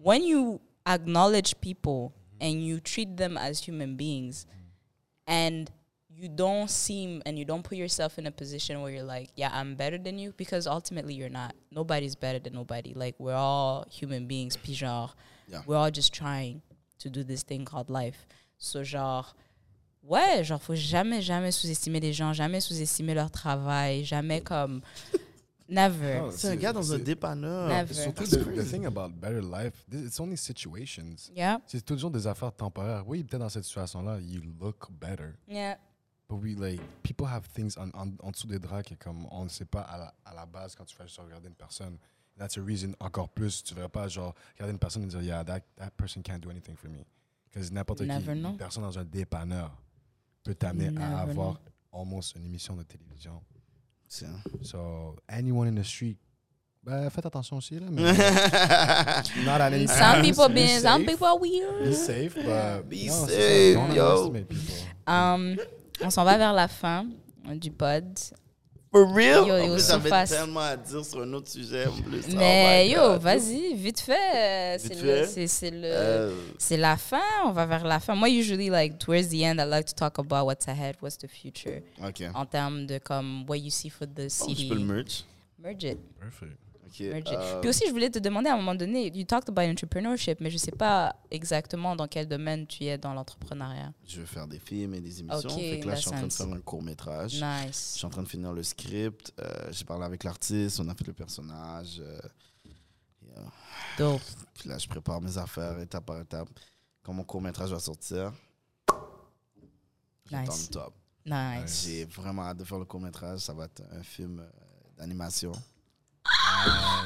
Speaker 1: when you acknowledge people and you treat them as human beings and you don't seem and you don't put yourself in a position where you're like, yeah, I'm better than you because ultimately you're not. Nobody's better than nobody. Like we're all human beings, puis genre,
Speaker 3: Yeah.
Speaker 1: we're all just trying to do this thing called life. So genre, ouais, genre faut jamais jamais sous-estimer les gens, jamais sous-estimer leur travail, jamais comme never.
Speaker 2: Oh,
Speaker 3: C'est un gars dans un dépanneur.
Speaker 1: Never.
Speaker 2: Surtout, the, thing about better life, it's only situations.
Speaker 1: Yeah.
Speaker 2: C'est toujours des affaires temporaires. Oui, peut-être dans cette situation-là, you look better.
Speaker 1: Yeah.
Speaker 2: But we, like, people have things en, en, en dessous des draps que comme on ne sait pas à la, à la base quand tu fais juste regarder une personne. That's a reason, encore plus, tu ne verras pas genre regarder une personne et dire, yeah, that, that person can't do anything for me. Parce que n'importe qui,
Speaker 1: Never know.
Speaker 2: une personne dans un dépanneur peut t'amener à avoir almost une émission de télévision.
Speaker 3: C'est-
Speaker 2: So, anyone in the street, ben, faites attention aussi, là. Mais not at any
Speaker 1: Some people
Speaker 2: Be
Speaker 1: being, some people are weird.
Speaker 2: Be safe, but
Speaker 3: Be safe, yo.
Speaker 1: Um, on s'en va vers la fin du pod.
Speaker 3: For real?
Speaker 1: Yo,
Speaker 3: en
Speaker 1: it
Speaker 3: plus, j'avais tellement à dire sur un autre sujet en plus. Oh
Speaker 1: Mais
Speaker 3: my
Speaker 1: yo, vas-y, vite fait.
Speaker 3: Vite
Speaker 1: C'est
Speaker 3: fait?
Speaker 1: le, c'est, c'est le,
Speaker 3: Euh,
Speaker 1: c'est la fin. On va vers la fin. Moi, usually, like towards the end, I like to talk about what's ahead, what's the future,
Speaker 3: ok.
Speaker 1: en termes de comme what you see for the
Speaker 3: Oh,
Speaker 1: city.
Speaker 3: je peux le merch.
Speaker 1: Merge it.
Speaker 2: Perfect.
Speaker 3: Euh,
Speaker 1: Puis aussi, je voulais te demander à un moment donné, you talked about entrepreneurship, mais je sais pas exactement dans quel domaine tu es dans l'entrepreneuriat.
Speaker 3: je veux faire des films et des émissions.
Speaker 1: Ok,
Speaker 3: fait que là, je suis en train de faire un court métrage. Je
Speaker 1: Nice.
Speaker 3: suis en train de finir le script. euh, J'ai parlé avec l'artiste, on a fait le personnage. euh,
Speaker 1: Dope.
Speaker 3: puis là, je prépare mes affaires étape par étape. Quand mon court métrage va sortir,
Speaker 1: Nice.
Speaker 3: top.
Speaker 1: Nice.
Speaker 3: J'ai vraiment hâte de faire le court métrage. Ça va être un film euh, d'animation.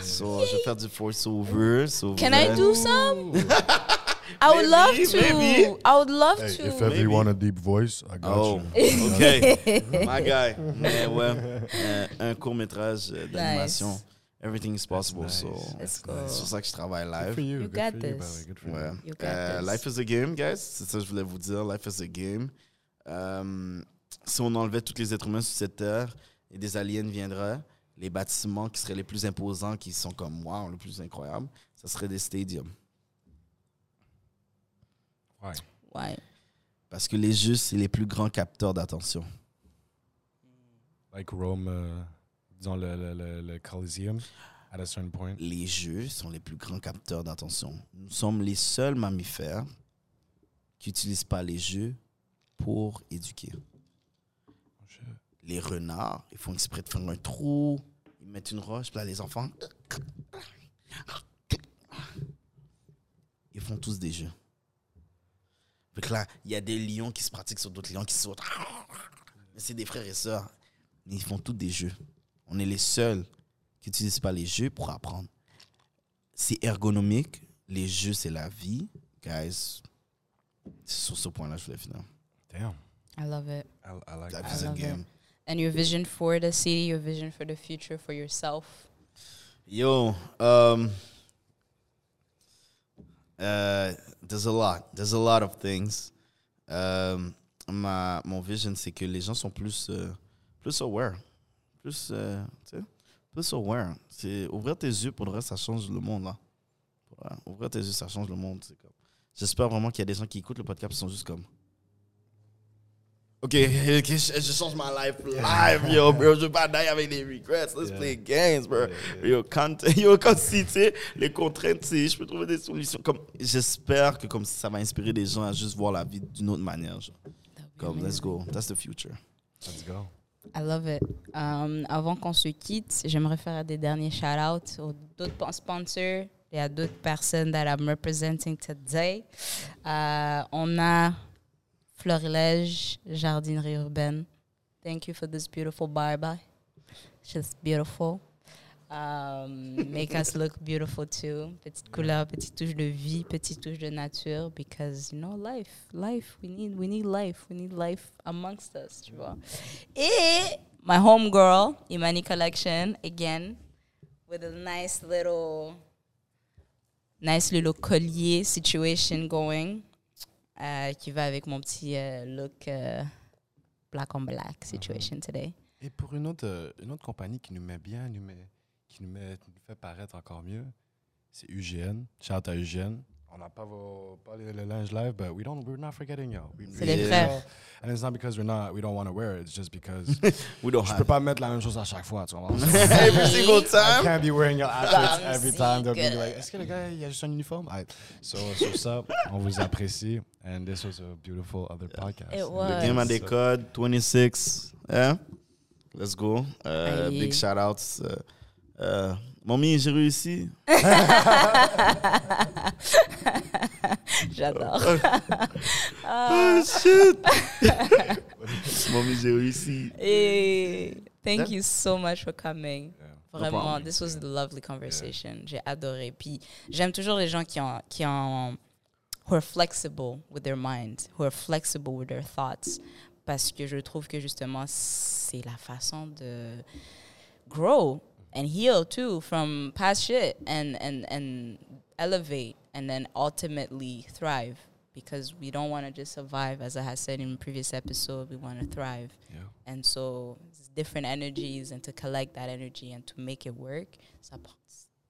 Speaker 3: So, je vais faire du voice-over. so
Speaker 1: Can. I do some? I would
Speaker 3: Maybe,
Speaker 1: love to.
Speaker 3: maybe.
Speaker 1: I would love
Speaker 2: Hey,
Speaker 1: to.
Speaker 2: if ever
Speaker 3: Maybe.
Speaker 2: you want a deep voice, I got
Speaker 3: Oh,
Speaker 2: you.
Speaker 3: ok. My guy. Mais ouais, euh, un court métrage d'animation.
Speaker 1: Nice.
Speaker 3: Everything is possible.
Speaker 2: nice.
Speaker 3: So,
Speaker 1: Let's go.
Speaker 3: c'est sur ça que je travaille
Speaker 2: Good
Speaker 3: live.
Speaker 2: for you.
Speaker 1: You
Speaker 2: good
Speaker 1: got
Speaker 2: for you,
Speaker 1: this.
Speaker 2: Good for you.
Speaker 3: Ouais.
Speaker 1: You got
Speaker 3: Euh,
Speaker 1: this.
Speaker 3: life is a game, guys. C'est ça que je voulais vous dire. Life is a game. Euh, si on enlevait tous les êtres humains sur cette terre et des aliens viendraient, les bâtiments qui seraient les plus imposants, qui sont comme wow, le plus incroyable, ça serait des stadiums.
Speaker 2: Ouais.
Speaker 1: Ouais.
Speaker 3: Parce que les jeux, c'est les plus grands capteurs d'attention.
Speaker 2: Like Rome, euh, disons le, le, le, le Coliseum, at a certain point.
Speaker 3: Les jeux sont les plus grands capteurs d'attention. Nous sommes les seuls mammifères qui n'utilisent pas les jeux pour éduquer. Les renards, ils font exprès de faire un trou, ils mettent une roche, puis là, les enfants, ils font tous des jeux. Que là, il y a des lions qui se pratiquent sur d'autres lions qui sautent. Mais c'est des frères et sœurs. Mais ils font tous des jeux. On est les seuls qui n'utilisent pas les jeux pour apprendre. C'est ergonomique. Les jeux, c'est la vie. Guys, c'est sur ce point-là que je voulais finir.
Speaker 2: Damn.
Speaker 1: I love it.
Speaker 2: I, I like
Speaker 3: Life
Speaker 2: that.
Speaker 3: is a
Speaker 1: love it. And your vision for the city, your vision for the future, for yourself?
Speaker 3: Yo, um, uh, there's a lot. There's a lot of things. Um, ma, mon vision, c'est que les gens sont plus, euh, plus aware. Plus, euh, plus aware. C'est ouvrir tes yeux pour le reste, ça change le monde, là. Ouvrir tes yeux, ça change le monde. J'espère vraiment qu'il y a des gens qui écoutent le podcast qui sont juste comme. Ok, je, je change ma life live, yo, bro. Je veux pas die avec des regrets. Let's
Speaker 2: Yeah.
Speaker 3: play games, bro. Yo, quand, yo, quand si, tu sais, les contraintes, tu sais, je peux trouver des solutions. Comme, j'espère que comme ça va inspirer des gens à juste voir la vie d'une autre manière. genre. Comme, let's go. That's the future.
Speaker 2: Let's go.
Speaker 1: I love it. Um, avant qu'on se quitte, j'aimerais faire des derniers shout-outs aux d'autres sponsors et à d'autres personnes that I'm representing today. Euh, on a Florilège, jardinerie urbaine. Thank you for this beautiful bye-bye. Just beautiful. Um, make us look beautiful too. Petite couleur, petite touche de vie, petite touche de nature. Because, you know, life, life, we need, we need life. We need life amongst us, tu vois. Et my homegirl, Imani Collection, again, with a nice little, nice little collier situation going, euh, qui va avec mon petit euh, look euh, black on black situation today.
Speaker 2: Et pour une autre, une autre compagnie qui nous met bien, nous met, qui nous, met, nous fait paraître encore mieux, c'est UGN. Shout à UGN. On n'a pas, vos, pas le, le linge live, but we don't, we're not forgetting y'all. We
Speaker 1: C'est les frères.
Speaker 2: And it's not because we're not, we don't want to wear it. It's just because
Speaker 3: We don't
Speaker 2: je
Speaker 3: have
Speaker 2: peux pas mettre la même chose à chaque fois. Tu vois.
Speaker 3: every single
Speaker 2: I
Speaker 3: time?
Speaker 2: can't be wearing your outfits every time. They'll be like, est-ce que le gars, il a juste un uniforme? Alright. So, sur ça, on vous apprécie. And this was a beautiful other podcast.
Speaker 1: It was.
Speaker 3: Le game a des
Speaker 2: so-
Speaker 3: codes, 26. Hein? Let's go.
Speaker 1: Aïe.
Speaker 3: big shout outs. Euh, euh, Mommy, j'ai réussi.
Speaker 1: J'adore.
Speaker 3: Oh shit! Mommy, j'ai réussi.
Speaker 1: Et thank you so much for coming.
Speaker 2: Yeah.
Speaker 1: Vraiment, this was a lovely conversation. J'ai adoré. Puis j'aime toujours les gens qui ont, qui ont, who are flexible with their mind, who are flexible with their thoughts. Parce que je trouve que justement, c'est la façon de grow and heal too from past shit and, and, and elevate and then ultimately thrive. because we don't want to just survive. As I had said in previous episode, we want to thrive.
Speaker 2: Yeah.
Speaker 1: And so it's different energies and to collect that energy and to make it work, ça prend,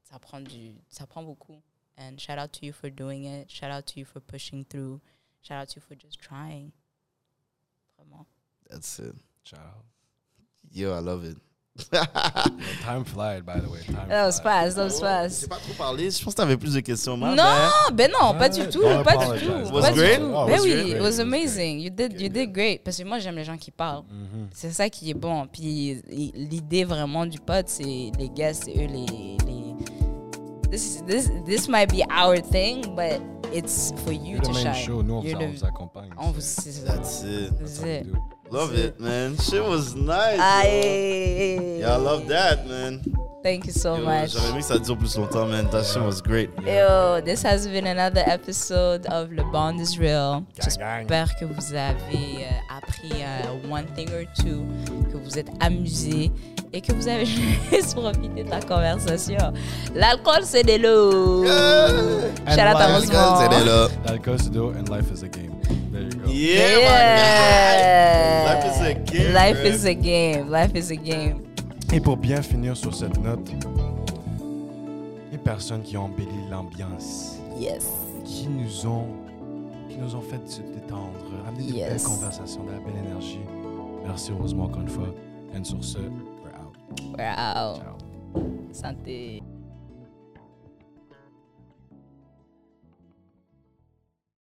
Speaker 1: ça prend du, ça prend beaucoup. And shout out to you for doing it. Shout out to you for pushing through. Shout out to you for just trying. Vraiment.
Speaker 3: That's it.
Speaker 2: Ciao.
Speaker 3: Yo, I love it.
Speaker 2: Time flies, by the way. Time
Speaker 1: That was fast. That was fast.
Speaker 3: J'ai pas trop parlé. Je pense que t'avais plus de questions. bad.
Speaker 1: Non, ben non, pas du tout, pas du tout,
Speaker 3: Was it great?
Speaker 2: Oh,
Speaker 1: ben
Speaker 2: was
Speaker 1: oui,
Speaker 2: great.
Speaker 1: it
Speaker 2: It
Speaker 1: was amazing. You did, you
Speaker 2: good.
Speaker 1: did great. Parce que moi j'aime les gens qui parlent.
Speaker 2: Mhm.
Speaker 1: C'est ça qui est bon. Puis l'idée vraiment du pod, c'est les gars, c'est eux les, les this, this, this might be our thing, but it's for you
Speaker 2: You're
Speaker 1: to
Speaker 2: the main
Speaker 1: shine.
Speaker 2: show. Nous, on vous, accompagne.
Speaker 1: on vous-
Speaker 3: That's it.
Speaker 2: that's do.
Speaker 3: Love it, man. Shit was nice.
Speaker 1: Aye.
Speaker 3: Yeah, I love that, man.
Speaker 1: Thank you so
Speaker 3: Yo,
Speaker 1: much.
Speaker 3: J'aurais aimé que ça dure plus longtemps, man. That shit was great.
Speaker 1: Yo, this has been another episode of Le Bond is Real. J'espère que vous avez euh, appris euh, one thing or two, que vous êtes amusés et que vous avez juste profité de la conversation. L'alcool, c'est de l'eau.
Speaker 2: And
Speaker 1: Shout out à
Speaker 2: life-
Speaker 1: Rosemont.
Speaker 3: C'était là.
Speaker 2: L'alcool, c'est d'eau, and life is a game. There you go.
Speaker 3: Yeah,
Speaker 1: Yeah.
Speaker 3: Life is a game,
Speaker 1: Life
Speaker 3: man.
Speaker 1: is a game. Life is a game.
Speaker 2: Et pour bien finir sur cette note, les personnes qui ont embelli l'ambiance,
Speaker 1: Yes.
Speaker 2: qui nous ont, qui nous ont fait se détendre, amener de
Speaker 1: Yes.
Speaker 2: belles conversations, de la belle énergie. Merci heureusement encore une fois. Et sur ce, we're out.
Speaker 1: We're out.
Speaker 2: Ciao.
Speaker 1: Santé.